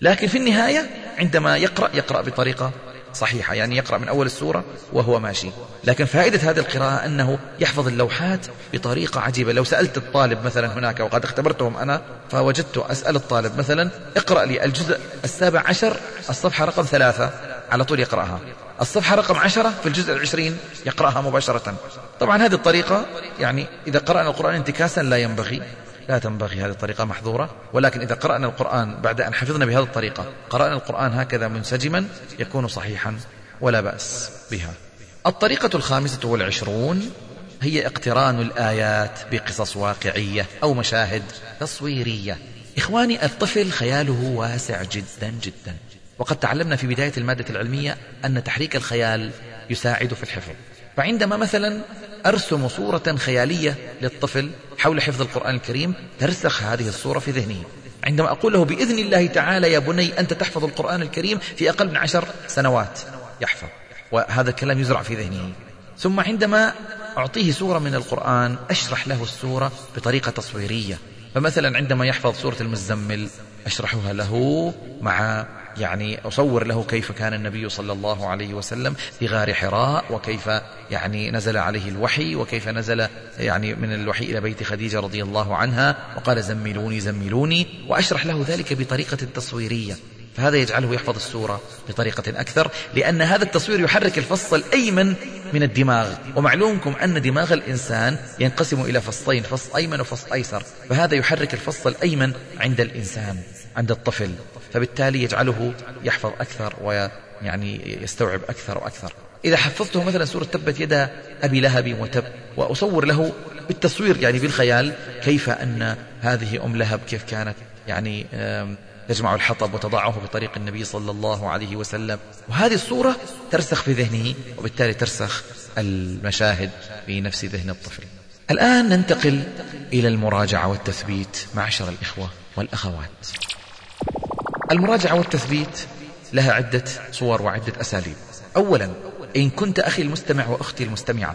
لكن في النهاية عندما يقرأ يقرأ بطريقة صحيحة يعني يقرأ من أول السورة وهو ماشي. لكن فائدة هذه القراءة أنه يحفظ اللوحات بطريقة عجيبة. لو سألت الطالب مثلا هناك وقد اختبرتهم أنا فوجدت أسأل الطالب مثلا اقرأ لي الجزء السابع عشر الصفحة رقم ثلاثة على طول يقرأها. الصفحة رقم عشرة في الجزء العشرين يقرأها مباشرة. طبعا هذه الطريقة يعني إذا قرأنا القرآن انتكاسا لا ينبغي. لا تنبغي هذه الطريقة محظورة ولكن إذا قرأنا القرآن بعد أن حفظنا بهذه الطريقة قرأنا القرآن هكذا منسجما يكون صحيحا ولا بأس بها. الطريقة الخامسة والعشرون هي اقتران الآيات بقصص واقعية أو مشاهد تصويرية. إخواني الطفل خياله واسع جدا جدا. وقد تعلمنا في بداية المادة العلمية أن تحريك الخيال يساعد في الحفظ. فعندما مثلا أرسم صورة خيالية للطفل حول حفظ القرآن الكريم ترسخ هذه الصورة في ذهنه. عندما أقول له بإذن الله تعالى يا بني أنت تحفظ القرآن الكريم في أقل من عشر سنوات. يحفظ. وهذا الكلام يزرع في ذهنه. ثم عندما أعطيه سورة من القرآن أشرح له السورة بطريقة تصويرية. فمثلا عندما يحفظ سورة المزمل أشرحها له مع يعني أصور له كيف كان النبي صلى الله عليه وسلم في غار حراء وكيف يعني نزل عليه الوحي وكيف نزل يعني من الوحي إلى بيت خديجة رضي الله عنها وقال زملوني زملوني وأشرح له ذلك بطريقة تصويرية. فهذا يجعله يحفظ السورة بطريقة أكثر لأن هذا التصوير يحرك الفص الأيمن من الدماغ. ومعلومكم أن دماغ الإنسان ينقسم إلى فصين فص أيمن وفص أيسر. فهذا يحرك الفص الأيمن عند الإنسان. عند الطفل فبالتالي يجعله يحفظ أكثر ويعني يستوعب أكثر وأكثر. إذا حفظته مثلا سورة تبت يدا أبي لهب وتب وأصور له بالتصوير يعني بالخيال كيف أن هذه أم لهب كيف كانت يعني تجمع الحطب وتضعه في طريق النبي صلى الله عليه وسلم. وهذه الصورة ترسخ في ذهنه وبالتالي ترسخ المشاهد في نفس ذهن الطفل. الآن ننتقل إلى المراجعة والتثبيت معشر الإخوة والأخوات. المراجعة والتثبيت لها عدة صور وعدة أساليب. أولا إن كنت أخي المستمع وأختي المستمعة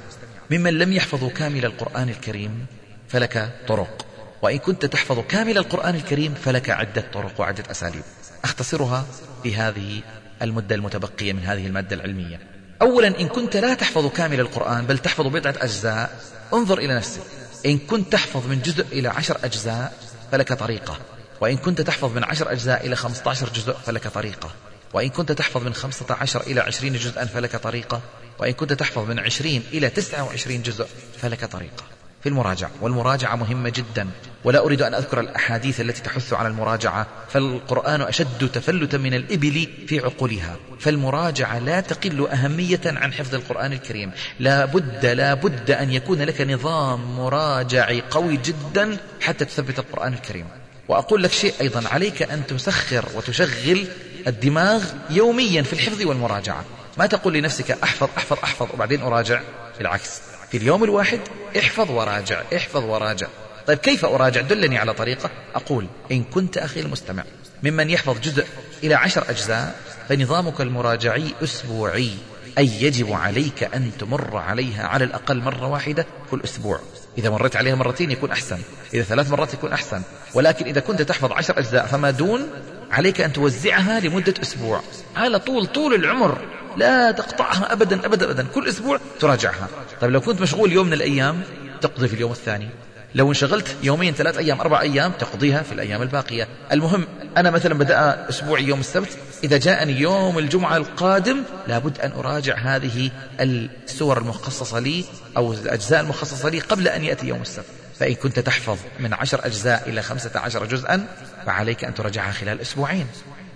ممن لم يحفظوا كامل القرآن الكريم فلك طرق. وإن كنت تحفظ كامل القرآن الكريم فلك عدة طرق وعدة أساليب. أختصرها في هذه المدة المتبقية من هذه المادة العلمية. أولا إن كنت لا تحفظ كامل القرآن بل تحفظ بضعة أجزاء انظر إلى نفسك. إن كنت تحفظ من جزء إلى عشر أجزاء فلك طريقة. وإن كنت تحفظ من عشر أجزاء إلى خمسة عشر جزء فلك طريقة. وإن كنت تحفظ من خمسة عشر إلى عشرين جزءا فلك طريقة. وإن كنت تحفظ من عشرين إلى تسعة وعشرين جزء فلك طريقة. في المراجعة والمراجعة مهمة جدا. ولا أريد أن أذكر الأحاديث التي تحث على المراجعة. فالقرآن أشد تفلتا من الإبل في عقولها. فالمراجعة لا تقل أهمية عن حفظ القرآن الكريم. لا بد لا بد أن يكون لك نظام مراجعي قوي جدا حتى تثبت القرآن الكريم. وأقول لك شيء أيضا عليك أن تسخر وتشغل الدماغ يوميا في الحفظ والمراجعة. ما تقول لنفسك أحفظ أحفظ أحفظ وبعدين أراجع. بالعكس في اليوم الواحد احفظ وراجع احفظ وراجع. طيب كيف أراجع؟ دلني على طريقة. أقول إن كنت أخي المستمع ممن يحفظ جزء إلى عشر أجزاء فنظامك المراجعي أسبوعي أي يجب عليك أن تمر عليها على الأقل مرة واحدة كل أسبوع إذا مريت عليها مرتين يكون أحسن إذا ثلاث مرات يكون أحسن ولكن إذا كنت تحفظ عشر أجزاء فما دون عليك أن توزعها لمدة أسبوع. على طول طول العمر. لا تقطعها أبدا أبدا أبدا كل أسبوع تراجعها. طيب لو كنت مشغول يوم من الأيام تقضي في اليوم الثاني. لو انشغلت يومين ثلاث أيام أربع أيام تقضيها في الأيام الباقية. المهم أنا مثلا بدأ أسبوعي يوم السبت إذا جاءني يوم الجمعة القادم لابد أن أراجع هذه السور المخصصة لي أو الأجزاء المخصصة لي قبل أن يأتي يوم السبت. فإن كنت تحفظ من عشر أجزاء إلى خمسة عشر جزءا فعليك أن تراجعها خلال أسبوعين.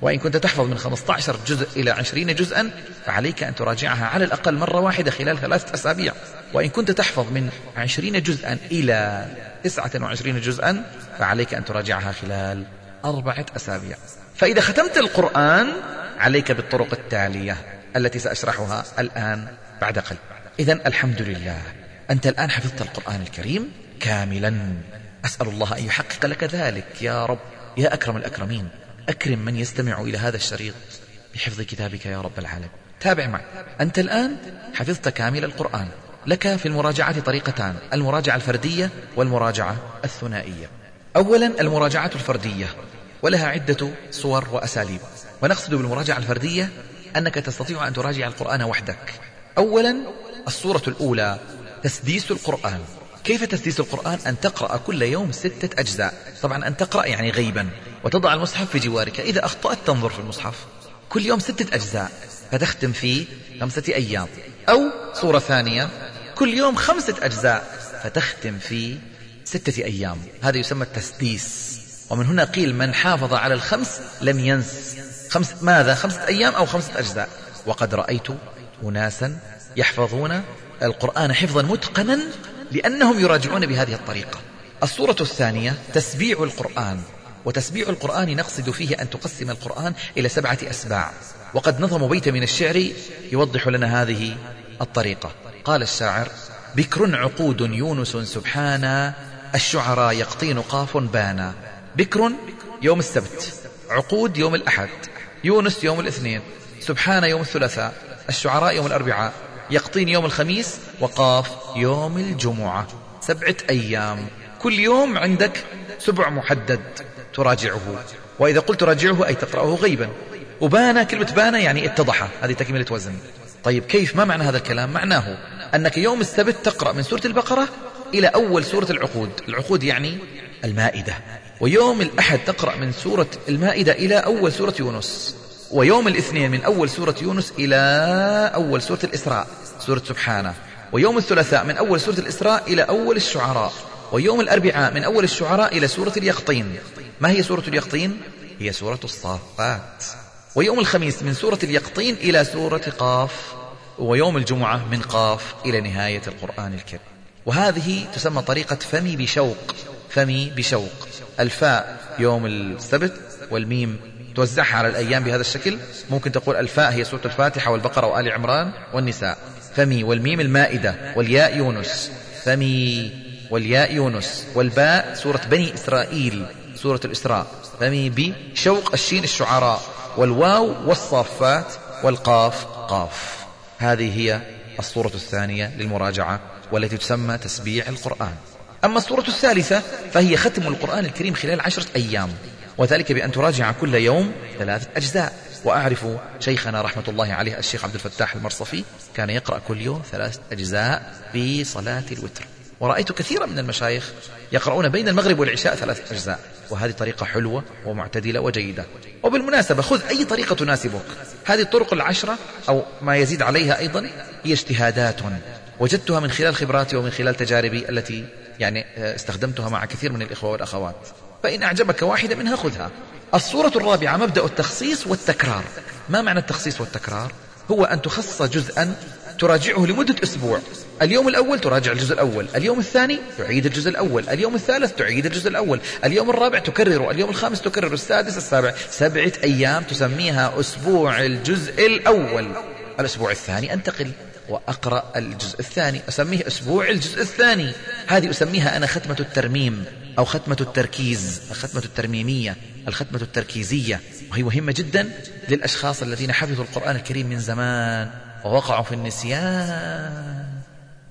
وإن كنت تحفظ من 15 جزء إلى 20 جزءا فعليك أن تراجعها على الأقل مرة واحدة خلال ثلاثة أسابيع. وإن كنت تحفظ من 20 جزءا إلى 29 جزءا فعليك أن تراجعها خلال أربعة أسابيع. فإذا ختمت القرآن عليك بالطرق التالية التي سأشرحها الآن بعد قليل. إذا الحمد لله. أنت الآن حفظت القرآن الكريم كاملا. أسأل الله أن يحقق لك ذلك يا رب يا أكرم الأكرمين. أكرم من يستمع إلى هذا الشريط بحفظ كتابك يا رب العالمين. تابع معي. أنت الآن حفظت كامل القرآن. لك في المراجعة طريقتان المراجعة الفردية والمراجعة الثنائية. أولا المراجعة الفردية ولها عدة صور وأساليب. ونقصد بالمراجعة الفردية أنك تستطيع أن تراجع القرآن وحدك. أولا الصورة الأولى تسديس القرآن. كيف تسديس القرآن؟ أن تقرأ كل يوم ستة أجزاء. طبعا أن تقرأ يعني غيبا. وتضع المصحف في جوارك. إذا أخطأت تنظر في المصحف. كل يوم ستة أجزاء. فتختم فيه خمسة أيام. أو صورة ثانية. كل يوم خمسة أجزاء. فتختم في ستة أيام. هذا يسمى التسديس. ومن هنا قيل من حافظ على الخمس لم ينس. خمس ماذا؟ خمسة أيام أو خمسة أجزاء. وقد رأيت أناسا يحفظون القرآن حفظا متقنا لأنهم يراجعون بهذه الطريقة. الصورة الثانية تسبيع القرآن. وتسبيع القرآن نقصد فيه أن تقسم القرآن إلى سبعة أسباع. وقد نظموا بيت من الشعر يوضح لنا هذه الطريقة. قال الشاعر بكر عقود يونس سبحانا الشعراء يقطين قاف بانا. بكر يوم السبت عقود يوم الأحد يونس يوم الاثنين سبحان يوم الثلاثاء الشعراء يوم الأربعاء يقطين يوم الخميس وقاف يوم الجمعة. سبعة أيام. كل يوم عندك سبع محدد. تراجعه. وإذا قلت تراجعه أي تقرأه غيبا. وبان كلمة بان يعني اتضح هذه تكملة وزن. طيب كيف؟ ما معنى هذا الكلام؟ معناه أنك يوم السبت تقرأ من سورة البقرة إلى أول سورة العقود. العقود يعني المائدة. ويوم الأحد تقرأ من سورة المائدة إلى أول سورة يونس. ويوم الاثنين من أول سورة يونس إلى أول سورة الإسراء سورة سبحانه. ويوم الثلاثاء من أول سورة الإسراء إلى أول الشعراء. ويوم الأربعاء من أول الشعراء إلى سورة اليقطين. ما هي سورة اليقطين؟ هي سورة الصافات. ويوم الخميس من سورة اليقطين إلى سورة قاف ويوم الجمعة من قاف إلى نهاية القرآن الكريم. وهذه تسمى طريقة فمي بشوق فمي بشوق. الفاء يوم السبت والميم توزعها على الأيام بهذا الشكل. ممكن تقول الفاء هي سورة الفاتحة والبقرة وآل عمران والنساء. فمي والميم المائدة والياء يونس. فمي والياء يونس. والباء سورة بني إسرائيل. سورة الإسراء. فمي بشوق الشين الشعراء. والواو والصافات والقاف قاف. هذه هي الصورة الثانية للمراجعة والتي تسمى تسبيع القرآن. أما الصورة الثالثة فهي ختم القرآن الكريم خلال عشرة أيام. وذلك بأن تراجع كل يوم ثلاثة أجزاء. وأعرف شيخنا رحمة الله عليه الشيخ عبد الفتاح المرصفي كان يقرأ كل يوم ثلاثة أجزاء في صلاة الوتر. ورأيت كثيرا من المشايخ يقرؤون بين المغرب والعشاء ثلاثة أجزاء. وهذه طريقة حلوة ومعتدلة وجيدة. وبالمناسبة خذ أي طريقة تناسبك. هذه الطرق العشرة أو ما يزيد عليها أيضا هي اجتهادات. وجدتها من خلال خبراتي ومن خلال تجاربي التي يعني آه، استخدمتها مع كثير من الإخوة والأخوات. فإن أعجبك واحدة منها خذها. الصورة الرابعة مبدأ التخصيص والتكرار. ما معنى التخصيص والتكرار؟ هو أن تخصص جزءا تراجعه لمدة أسبوع. اليوم الأول تراجع الجزء الأول اليوم الثاني تعيد الجزء الأول اليوم الثالث تعيد الجزء الأول اليوم الرابع تكرره اليوم الخامس تكرر السادس السابع. سبعة أيام تسميها أسبوع الجزء الأول. الأسبوع الثاني أنتقل وأقرأ الجزء الثاني أسميه أسبوع الجزء الثاني. هذه أسميها أنا ختمة الترميم أو ختمة التركيز الختمة الترميمية الختمة التركيزية. وهي مهمة جدا للأشخاص الذين حفظوا القرآن الكريم من زمان. ووقعوا في النسيان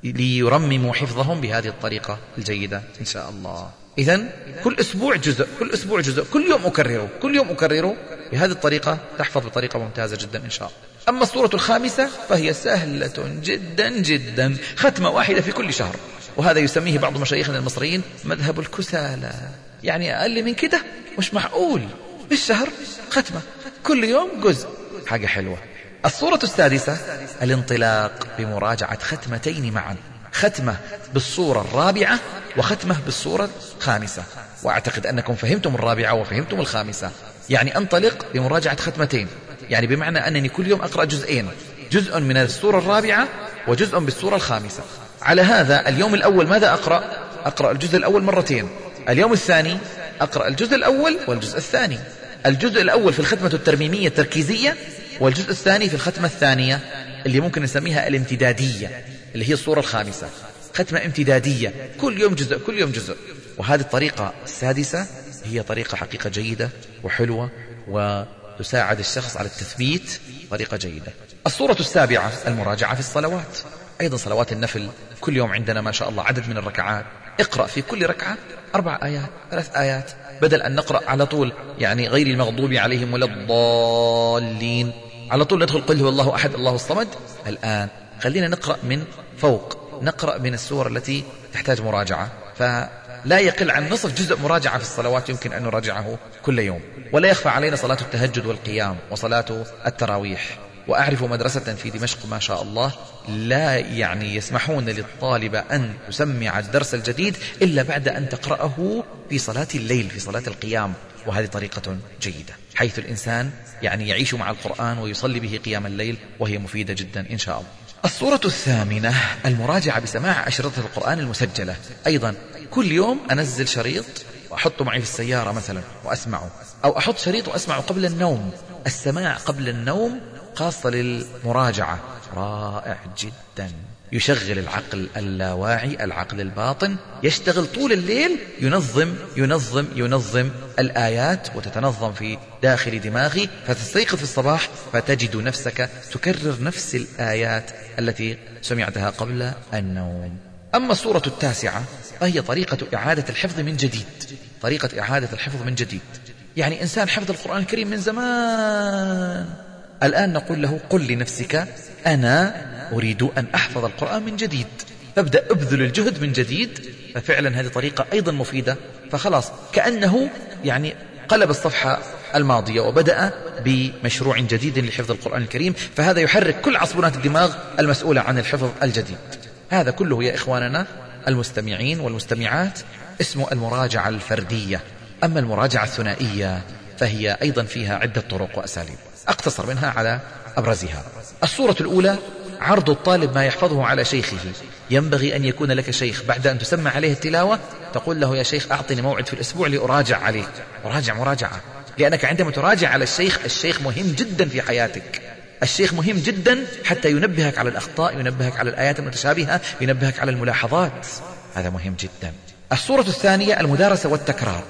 ليرمموا حفظهم بهذه الطريقة الجيدة إن شاء الله. إذا كل أسبوع جزء كل أسبوع جزء كل يوم أكرره كل يوم أكرره بهذه الطريقة تحفظ بطريقة ممتازة جدا إن شاء الله. أما الصورة الخامسة فهي سهلة جدا جدا ختمة واحدة في كل شهر. وهذا يسميه بعض مشايخنا المصريين مذهب الكسالى. يعني أقل من كده مش معقول. في الشهر ختمة كل يوم جزء. حاجة حلوة. الصورة السادسة الانطلاق بمراجعة ختمتين معا. ختمة بالصورة الرابعة وختمة بالصورة الخامسة. وأعتقد أنكم فهمتم الرابعة وفهمتم الخامسة. يعني أنطلق بمراجعة ختمتين. يعني بمعنى أنني كل يوم أقرأ جزئين. جزء من الصورة الرابعة وجزء بالصورة الخامسة. على هذا اليوم الأول ماذا أقرأ؟ أقرأ الجزء الأول مرتين. اليوم الثاني أقرأ الجزء الأول والجزء الثاني. الجزء الأول في الختمة الترميمية التركيزية والجزء الثاني في الختمة الثانية اللي ممكن نسميها الامتدادية اللي هي الصورة الخامسة. ختمة امتدادية كل يوم جزء كل يوم جزء. وهذه الطريقة السادسة هي طريقة حقيقة جيدة وحلوة وتساعد الشخص على التثبيت طريقة جيدة. الصورة السابعة المراجعة في الصلوات. أيضا صلوات النفل كل يوم عندنا ما شاء الله عدد من الركعات. اقرأ في كل ركعة أربع آيات ثلاث آيات بدل أن نقرأ على طول يعني غير المغضوب عليهم ولا الضالين. على طول ندخل قل هو الله أحد الله الصمد. الآن خلينا نقرأ من فوق نقرأ من السور التي تحتاج مراجعة. فلا يقل عن نصف جزء مراجعة في الصلوات يمكن أن نراجعه كل يوم. ولا يخفى علينا صلاة التهجد والقيام وصلاة التراويح. وأعرف مدرسة في دمشق ما شاء الله لا يعني يسمحون للطالبة أن تسمع الدرس الجديد إلا بعد أن تقرأه في صلاة الليل في صلاة القيام. وهذه طريقة جيدة. حيث الإنسان يعني يعيش مع القرآن ويصلي به قيام الليل وهي مفيدة جدا إن شاء الله. الصورة الثامنة المراجعة بسماع أشرطة القرآن المسجلة. أيضا كل يوم أنزل شريط وأحطه معي في السيارة مثلا وأسمعه أو أحط شريط وأسمعه قبل النوم. السماع قبل النوم خاصة للمراجعة. رائع جدا. يشغل العقل اللاواعي العقل الباطن يشتغل طول الليل ينظم ينظم ينظم الآيات وتتنظم في داخل دماغي فتستيقظ في الصباح فتجد نفسك تكرر نفس الآيات التي سمعتها قبل النوم. أما الصورة التاسعة فهي طريقة إعادة الحفظ من جديد طريقة إعادة الحفظ من جديد. يعني إنسان حفظ القرآن الكريم من زمان. الآن نقول له قل لنفسك أنا أريد أن أحفظ القرآن من جديد. فابدأ أبذل الجهد من جديد. ففعلا هذه طريقة أيضا مفيدة. فخلاص كأنه يعني قلب الصفحة الماضية وبدأ بمشروع جديد لحفظ القرآن الكريم. فهذا يحرك كل عصبونات الدماغ المسؤولة عن الحفظ الجديد. هذا كله يا إخواننا المستمعين والمستمعات اسمه المراجعة الفردية. أما المراجعة الثنائية فهي أيضا فيها عدة طرق وأساليب. أقتصر منها على أبرزها. الصورة الأولى عرض الطالب ما يحفظه على شيخه. ينبغي أن يكون لك شيخ. بعد أن تسمع عليه التلاوة تقول له يا شيخ أعطني موعد في الأسبوع لأراجع عليه أراجع مراجعة. لأنك عندما تراجع على الشيخ الشيخ مهم جدا في حياتك. الشيخ مهم جدا حتى ينبهك على الأخطاء ينبهك على الآيات المتشابهة ينبهك على الملاحظات. هذا مهم جدا. الصورة الثانية المدارسة والتكرار.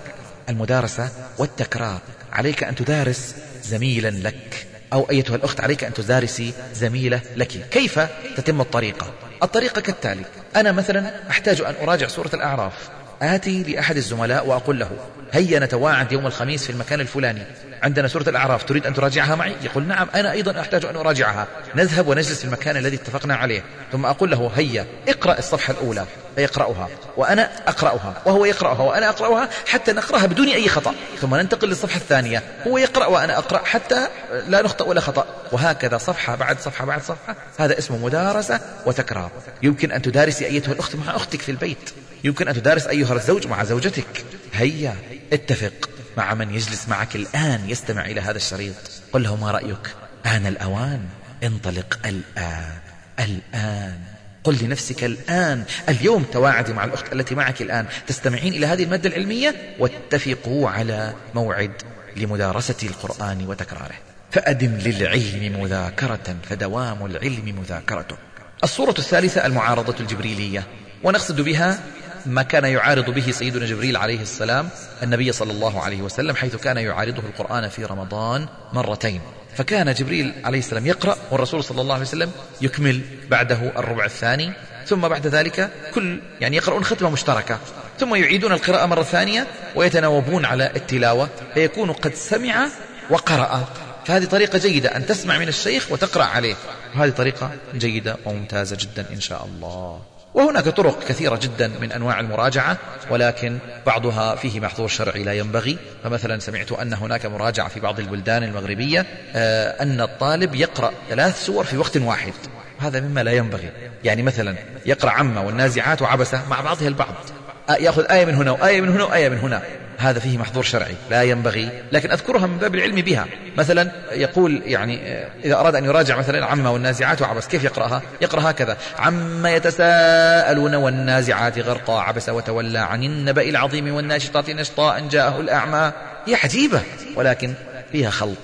المدارسة والتكرار. عليك أن تدارس زميلا لك. أو أيتها الأخت عليك أن تدارسي زميلة لك. كيف تتم الطريقة؟ الطريقة كالتالي. أنا مثلا أحتاج أن أراجع سورة الأعراف. آتي لأحد الزملاء وأقول له هيا نتواعد يوم الخميس في المكان الفلاني. عندنا سورة الأعراف تريد أن تراجعها معي؟ يقول نعم أنا أيضا أحتاج أن أراجعها. نذهب ونجلس في المكان الذي اتفقنا عليه. ثم أقول له هيا اقرأ الصفحة الأولى. فيقرأها. وأنا أقرأها. وهو يقرأها. وأنا أقرأها حتى نقرأها بدون أي خطأ. ثم ننتقل للصفحة الثانية. هو يقرأ وأنا أقرأ حتى لا نخطأ ولا خطأ. وهكذا صفحة بعد صفحة بعد صفحة. هذا اسمه مدارسة وتكرار. يمكن أن تدارسي أيتها الأخت مع أختك في البيت. يمكن أن تدارس أيها الزوج مع زوجتك. هيا اتفق مع من يجلس معك الآن يستمع إلى هذا الشريط. قل له ما رأيك. آن الأوان انطلق الآن الآن. قل لنفسك الآن اليوم تواعدي مع الأخت التي معك الآن. تستمعين إلى هذه المادة العلمية؟ واتفقوا على موعد لمدارسة القرآن وتكراره. فأدم للعلم مذاكرة فدوام العلم مذاكرته. الصورة الثالثة المعارضة الجبريلية. ونقصد بها ما كان يعارض به سيدنا جبريل عليه السلام النبي صلى الله عليه وسلم حيث كان يعارضه القرآن في رمضان مرتين. فكان جبريل عليه السلام يقرأ والرسول صلى الله عليه وسلم يكمل بعده الربع الثاني ثم بعد ذلك كل يعني يقرؤون ختمة مشتركة ثم يعيدون القراءة مرة ثانية ويتناوبون على التلاوة فيكون قد سمع وقرأ. فهذه طريقة جيدة أن تسمع من الشيخ وتقرأ عليه. وهذه طريقة جيدة وممتازة جدا إن شاء الله. وهناك طرق كثيرة جدا من أنواع المراجعة ولكن بعضها فيه محظور شرعي لا ينبغي. فمثلا سمعت أن هناك مراجعة في بعض البلدان المغربية آه، أن الطالب يقرأ ثلاث سور في وقت واحد. هذا مما لا ينبغي. يعني مثلا يقرأ عمة والنازعات وعبسة مع بعضها البعض. آه، يأخذ آية من هنا وآية من هنا وآية من هنا. هذا فيه محظور شرعي لا ينبغي لكن أذكرها من باب العلم بها. مثلا يقول يعني آه، إذا أراد أن يراجع مثلا عما والنازعات وعبس كيف يقرأها؟ يقرأ هكذا عما يتساءلون والنازعات غرقا عبس وتولى عن النبأ العظيم والناشطات نشطا أن جاءه الأعمى. هي عجيبة ولكن فيها خلط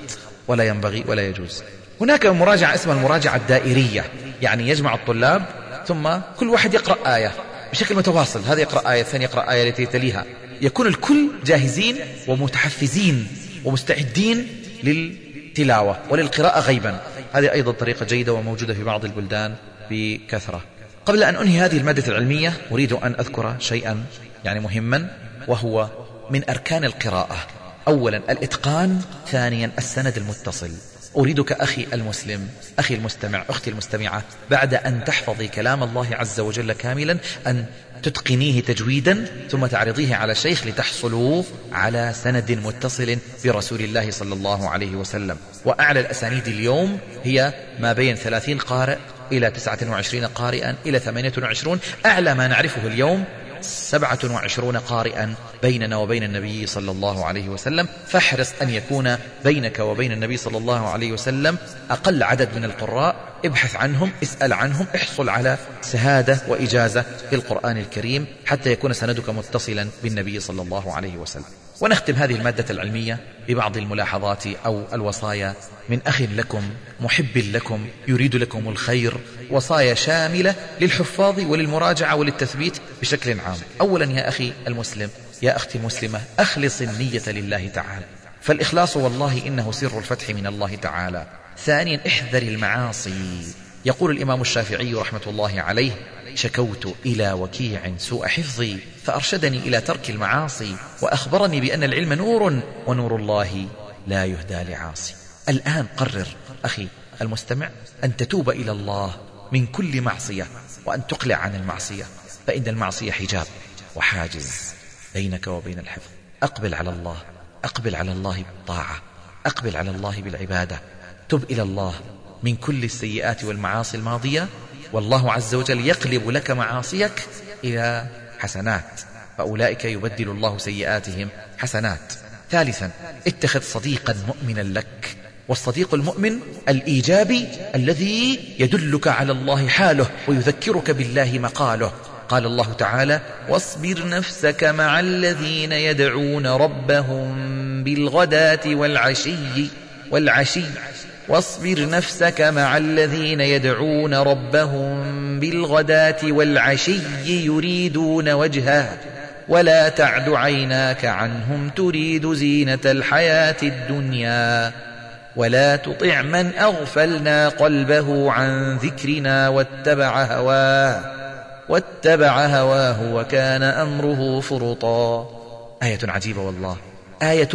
ولا ينبغي ولا يجوز. هناك مراجعة اسمها المراجعة الدائرية يعني يجمع الطلاب ثم كل واحد يقرأ آية بشكل متواصل. هذا يقرأ آية الثاني يقرأ آية التي تليها. يكون الكل جاهزين ومتحفزين ومستعدين للتلاوة وللقراءة غيبا. هذه أيضا طريقة جيدة وموجودة في بعض البلدان بكثرة. قبل أن أنهي هذه المادة العلمية أريد أن أذكر شيئا يعني مهما وهو من أركان القراءة. أولا الإتقان. ثانيا السند المتصل. أريدك أخي المسلم أخي المستمع أختي المستمعة بعد أن تحفظي كلام الله عز وجل كاملا أن تتقنيه تجويدا ثم تعرضيه على شيخ لتحصلوا على سند متصل برسول الله صلى الله عليه وسلم. وأعلى الأسانيد اليوم هي ما بين ثلاثين قارئ إلى تسعة وعشرين قارئا إلى ثمانية وعشرون. أعلى ما نعرفه اليوم سبعة وعشرون قارئا بيننا وبين النبي صلى الله عليه وسلم فاحرص أن يكون بينك وبين النبي صلى الله عليه وسلم أقل عدد من القراء ابحث عنهم اسأل عنهم احصل على شهادة وإجازة في القرآن الكريم حتى يكون سندك متصلا بالنبي صلى الله عليه وسلم. ونختم هذه المادة العلمية ببعض الملاحظات أو الوصايا. من أخ لكم محب لكم يريد لكم الخير وصايا شاملة للحفاظ وللمراجعة وللتثبيت بشكل عام. أولا يا أخي المسلم يا أختي المسلمة أخلص النية لله تعالى. فالإخلاص والله إنه سر الفتح من الله تعالى. ثانيا احذر المعاصي. يقول الإمام الشافعي رحمة الله عليه شكوت إلى وكيع سوء حفظي فأرشدني إلى ترك المعاصي وأخبرني بأن العلم نور ونور الله لا يهدى لعاصي. الآن قرر أخي المستمع أن تتوب إلى الله من كل معصية وأن تقلع عن المعصية فإن المعصية حجاب وحاجز بينك وبين الحفظ. أقبل على الله أقبل على الله بالطاعة أقبل على الله بالعبادة. تب إلى الله من كل السيئات والمعاصي الماضية والله عز وجل يقلب لك معاصيك إلى حسنات فأولئك يبدل الله سيئاتهم حسنات. ثالثا اتخذ صديقا مؤمنا لك والصديق المؤمن الإيجابي الذي يدلك على الله حاله ويذكرك بالله مقاله. قال الله تعالى واصبر نفسك مع الذين يدعون ربهم بالغداة والعشي والعشي واصبر نفسك مع الذين يدعون ربهم بالغداة والعشي يريدون وجهه. ولا تعد عيناك عنهم تريد زينة الحياة الدنيا. ولا تطع من أغفلنا قلبه عن ذكرنا واتبع هواه. واتبع هواه وكان أمره فرطا. آية عجيبة والله. آية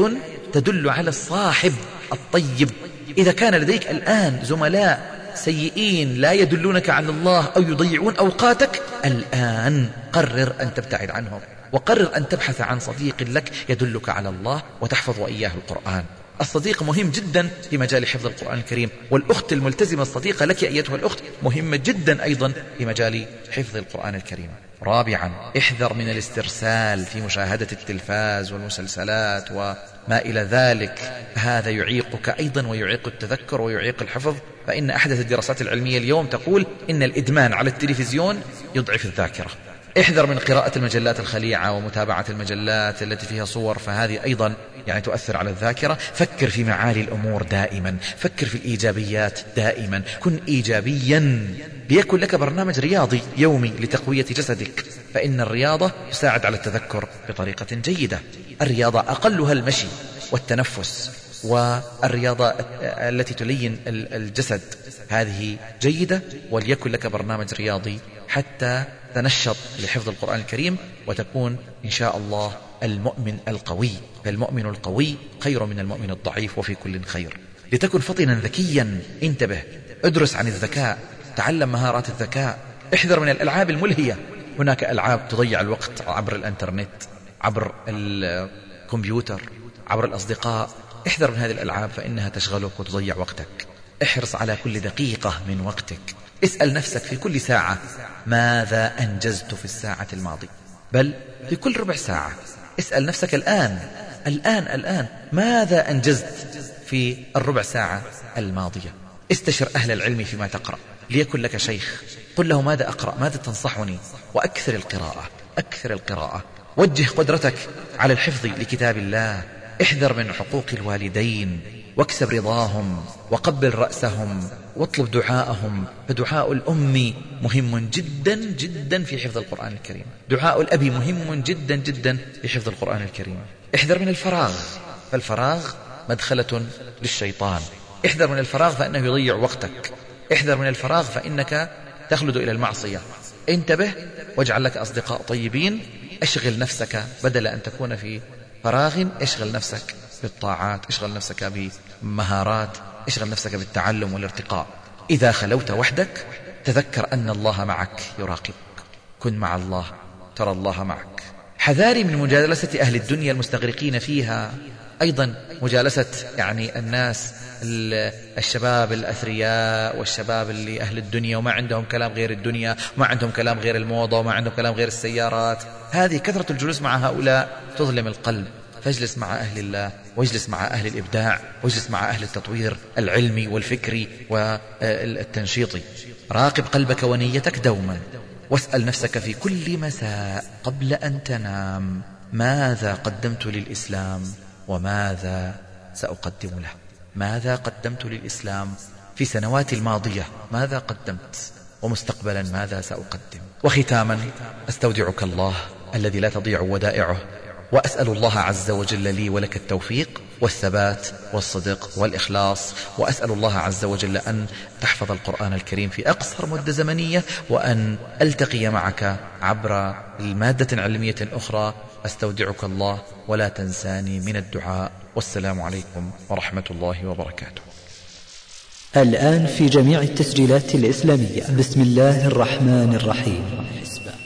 تدل على الصاحب الطيب. إذا كان لديك الآن زملاء سيئين لا يدلونك على الله أو يضيعون أوقاتك الآن قرر أن تبتعد عنهم وقرر أن تبحث عن صديق لك يدلك على الله وتحفظ وإياه القرآن. الصديق مهم جدا في مجال حفظ القرآن الكريم والأخت الملتزمة الصديقة لك أيتها الأخت مهمة جدا أيضا في مجال حفظ القرآن الكريم. رابعا احذر من الاسترسال في مشاهدة التلفاز والمسلسلات وما إلى ذلك. هذا يعيقك أيضا ويعيق التذكر ويعيق الحفظ. فإن أحدث الدراسات العلمية اليوم تقول إن الإدمان على التلفزيون يضعف الذاكرة. احذر من قراءة المجلات الخليعة ومتابعة المجلات التي فيها صور فهذه أيضا يعني تؤثر على الذاكرة. فكر في معالي الأمور دائما فكر في الإيجابيات دائما. كن إيجابيا. ليكن لك برنامج رياضي يومي لتقوية جسدك. فإن الرياضة تساعد على التذكر بطريقة جيدة. الرياضة أقلها المشي والتنفس والرياضة التي تلين الجسد. هذه جيدة وليكن لك برنامج رياضي حتى تنشط لحفظ القرآن الكريم وتكون إن شاء الله المؤمن القوي فالمؤمن القوي خير من المؤمن الضعيف وفي كل خير. لتكن فطنا ذكيا انتبه ادرس عن الذكاء تعلم مهارات الذكاء احذر من الألعاب الملهية. هناك ألعاب تضيع الوقت عبر الإنترنت عبر الكمبيوتر عبر الأصدقاء. احذر من هذه الألعاب فإنها تشغلك وتضيع وقتك. احرص على كل دقيقة من وقتك. اسأل نفسك في كل ساعة ماذا أنجزت في الساعة الماضية؟ بل في كل ربع ساعة. اسأل نفسك الآن الآن الآن ماذا أنجزت في الربع ساعة الماضية؟ استشر أهل العلم فيما تقرأ. ليكن لك شيخ قل له ماذا أقرأ؟ ماذا تنصحني؟ وأكثر القراءة أكثر القراءة. وجه قدرتك على الحفظ لكتاب الله. احذر من حقوق الوالدين واكسب رضاهم وقبل رأسهم. واطلب دعاءهم. فدعاء الأم مهم جدا جدا في حفظ القرآن الكريم. دعاء الأب مهم جدا جدا في حفظ القرآن الكريم. احذر من الفراغ. فالفراغ مدخلة للشيطان. احذر من الفراغ فإنه يضيع وقتك. احذر من الفراغ فإنك تخلد إلى المعصية. انتبه واجعل لك أصدقاء طيبين. أشغل نفسك بدل أن تكون في فراغ. اشغل نفسك بالطاعات. اشغل نفسك بمهارات. اشغل نفسك بالتعلم والارتقاء. إذا خلوت وحدك تذكر أن الله معك يراقبك. كن مع الله ترى الله معك. حذاري من مجالسة أهل الدنيا المستغرقين فيها. أيضا مجالسة يعني الناس الشباب الأثرياء والشباب اللي أهل الدنيا وما عندهم كلام غير الدنيا وما عندهم كلام غير الموضة وما عندهم كلام غير السيارات. هذه كثرة الجلوس مع هؤلاء تظلم القلب. فاجلس مع أهل الله واجلس مع أهل الإبداع واجلس مع أهل التطوير العلمي والفكري والتنشيطي. راقب قلبك ونيتك دوما. واسأل نفسك في كل مساء قبل أن تنام ماذا قدمت للإسلام؟ وماذا سأقدم له؟ ماذا قدمت للإسلام في سنواتي الماضية؟ ماذا قدمت؟ ومستقبلا ماذا سأقدم؟ وختاما أستودعك الله الذي لا تضيع ودائعه وأسأل الله عز وجل لي ولك التوفيق والثبات والصدق والإخلاص. وأسأل الله عز وجل أن تحفظ القرآن الكريم في أقصر مدة زمنية وأن ألتقي معك عبر المادة علمية أخرى أستودعك الله ولا تنساني من الدعاء. والسلام عليكم ورحمة الله وبركاته. الآن في جميع التسجيلات الإسلامية. بسم الله الرحمن الرحيم.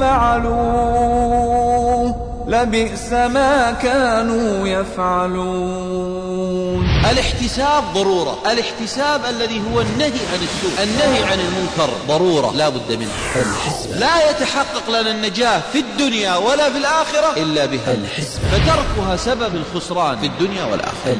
فعلوه. لبئس ما كانوا يفعلون. الاحتساب ضرورة. الاحتساب الذي هو النهي عن السوء. النهي عن المنكر ضرورة. لا بد منه. لا يتحقق لنا النجاة في الدنيا ولا في الآخرة. إلا بها. فتركها سبب الخسران في الدنيا والآخرة.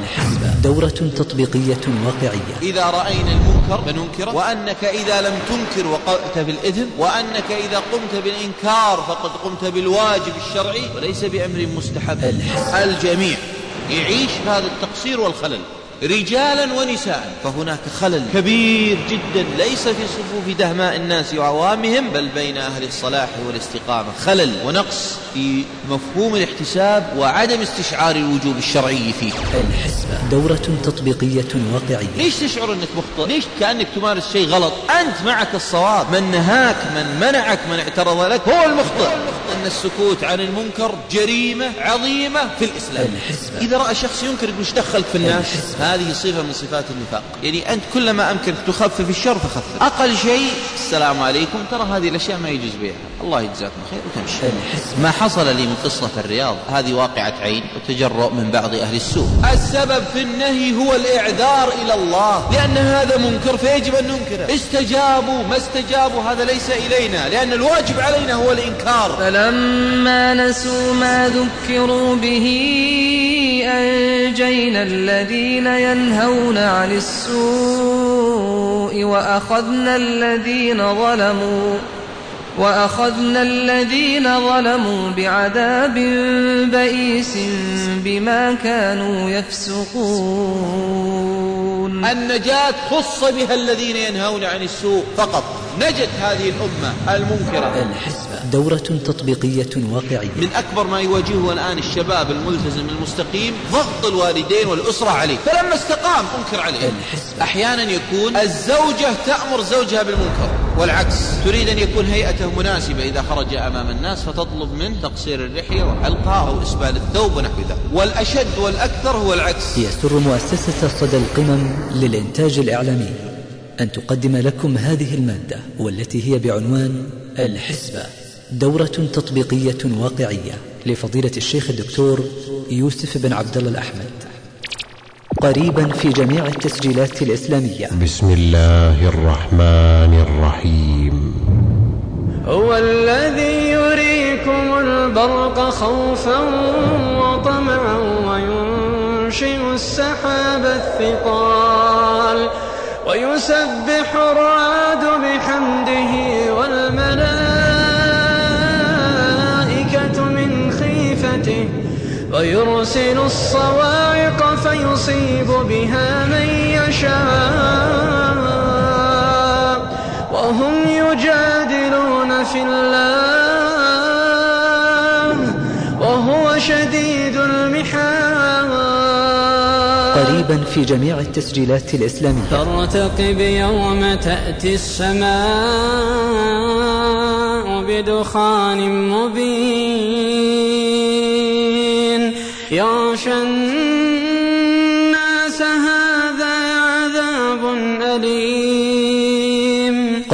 دورة تطبيقية واقعية. إذا رأينا المنكر فننكره. وأنك إذا لم تنكر وقعت في الإثم. وأنك إذا قمت بالإنكار فقد قمت بالواجب الشرعي. وليس بأمر مستحب. الجميع يعيش هذا التقصير والخلل. رجالا ونساء. فهناك خلل كبير جدا ليس في صفوف دهماء الناس وعوامهم بل بين أهل الصلاح والاستقامة. خلل ونقص في مفهوم الاحتساب وعدم استشعار الوجوب الشرعي فيه. الحسبة دورة تطبيقية واقعية. ليش تشعر أنك مخطئ؟ ليش كأنك تمارس شيء غلط؟ أنت معك الصواب. من نهاك من منعك من اعترض لك هو المخطئ. أن السكوت عن المنكر جريمة عظيمة في الإسلام. الحسبة إذا رأى شخص ينكر وش دخلك في الناس؟ الحسبة. هذه صفة من صفات النفاق. يعني أنت كلما أمكنك تخفف الشر فخفف. أقل شيء السلام عليكم ترى هذه الأشياء ما يجوز بها الله يجزاكم خير وتمشي. ما حصل لي من قصة في الرياض هذه واقعة عين وتجرؤ من بعض أهل السوء. السبب في النهي هو الإعذار إلى الله. لأن هذا منكر فيجب أن ننكره. استجابوا ما استجابوا هذا ليس إلينا. لأن الواجب علينا هو الإنكار. فلما نسوا ما ذكروا به أنجينا الذين ينهون عن السوء وأخذنا الذين ظلموا. وأخذنا الذين ظلموا بعذاب بئيس بما كانوا يفسقون. النجاة خص بها الذين ينهون عن السوء فقط. نجت هذه الأمة المنكرة. الحسبة دورة تطبيقية واقعية. من أكبر ما يواجهه الآن الشباب الملتزم المستقيم ضغط الوالدين والأسرة عليه. فلما استقام أنكر عليه. الحسبة. أحيانا يكون الزوجة تأمر زوجها بالمنكر. والعكس تريد أن يكون هيئته مناسبة إذا خرج أمام الناس فتطلب منه تقصير اللحية وحلقها أو إسبال الثوب ونحو ذلك. والأشد والأكثر هو العكس. يسر مؤسسة صدى القمم للإنتاج الإعلامي. أن تقدم لكم هذه المادة والتي هي بعنوان الحسبة. دورة تطبيقية واقعية لفضيلة الشيخ الدكتور يوسف بن عبد الله الأحمد. قريبا في جميع التسجيلات الإسلامية. بسم الله الرحمن الرحيم. هو الذي يريكم البرق خوفا وطمعا وينشئ السحاب الثقال ويسبح الرعد بحمده والملائكة من خيفته ويرسل الصواعق فيصيب بها من يشاء. وهم يجادلون في الله وهو شديد المحال. قريبا في جميع التسجيلات الإسلامية. فارتقب يوم تأتي السماء بدخان مبين. يغشى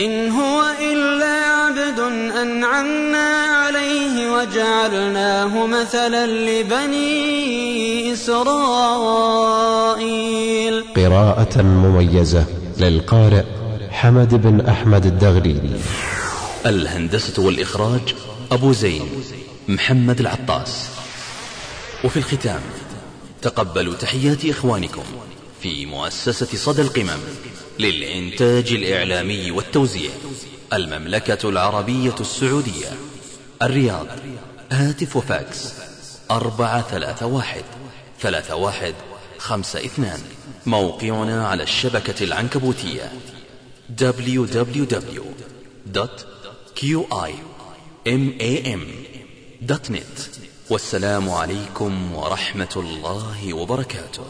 إن هو إلا عبد أنعمنا عليه وجعلناه مثلا لبني إسرائيل. قراءة مميزة للقارئ حمد بن أحمد الدغريري الهندسة والإخراج أبو زين محمد العطاس. وفي الختام تقبلوا تحيات إخوانكم في مؤسسة صدى القمم. للإنتاج الإعلامي والتوزيع المملكة العربية السعودية الرياض. هاتف وفاكس أربعة ثلاثة واحد ثلاثة واحد خمسة اثنان. موقعنا على الشبكة العنكبوتية www.qimam.net والسلام عليكم ورحمة الله وبركاته.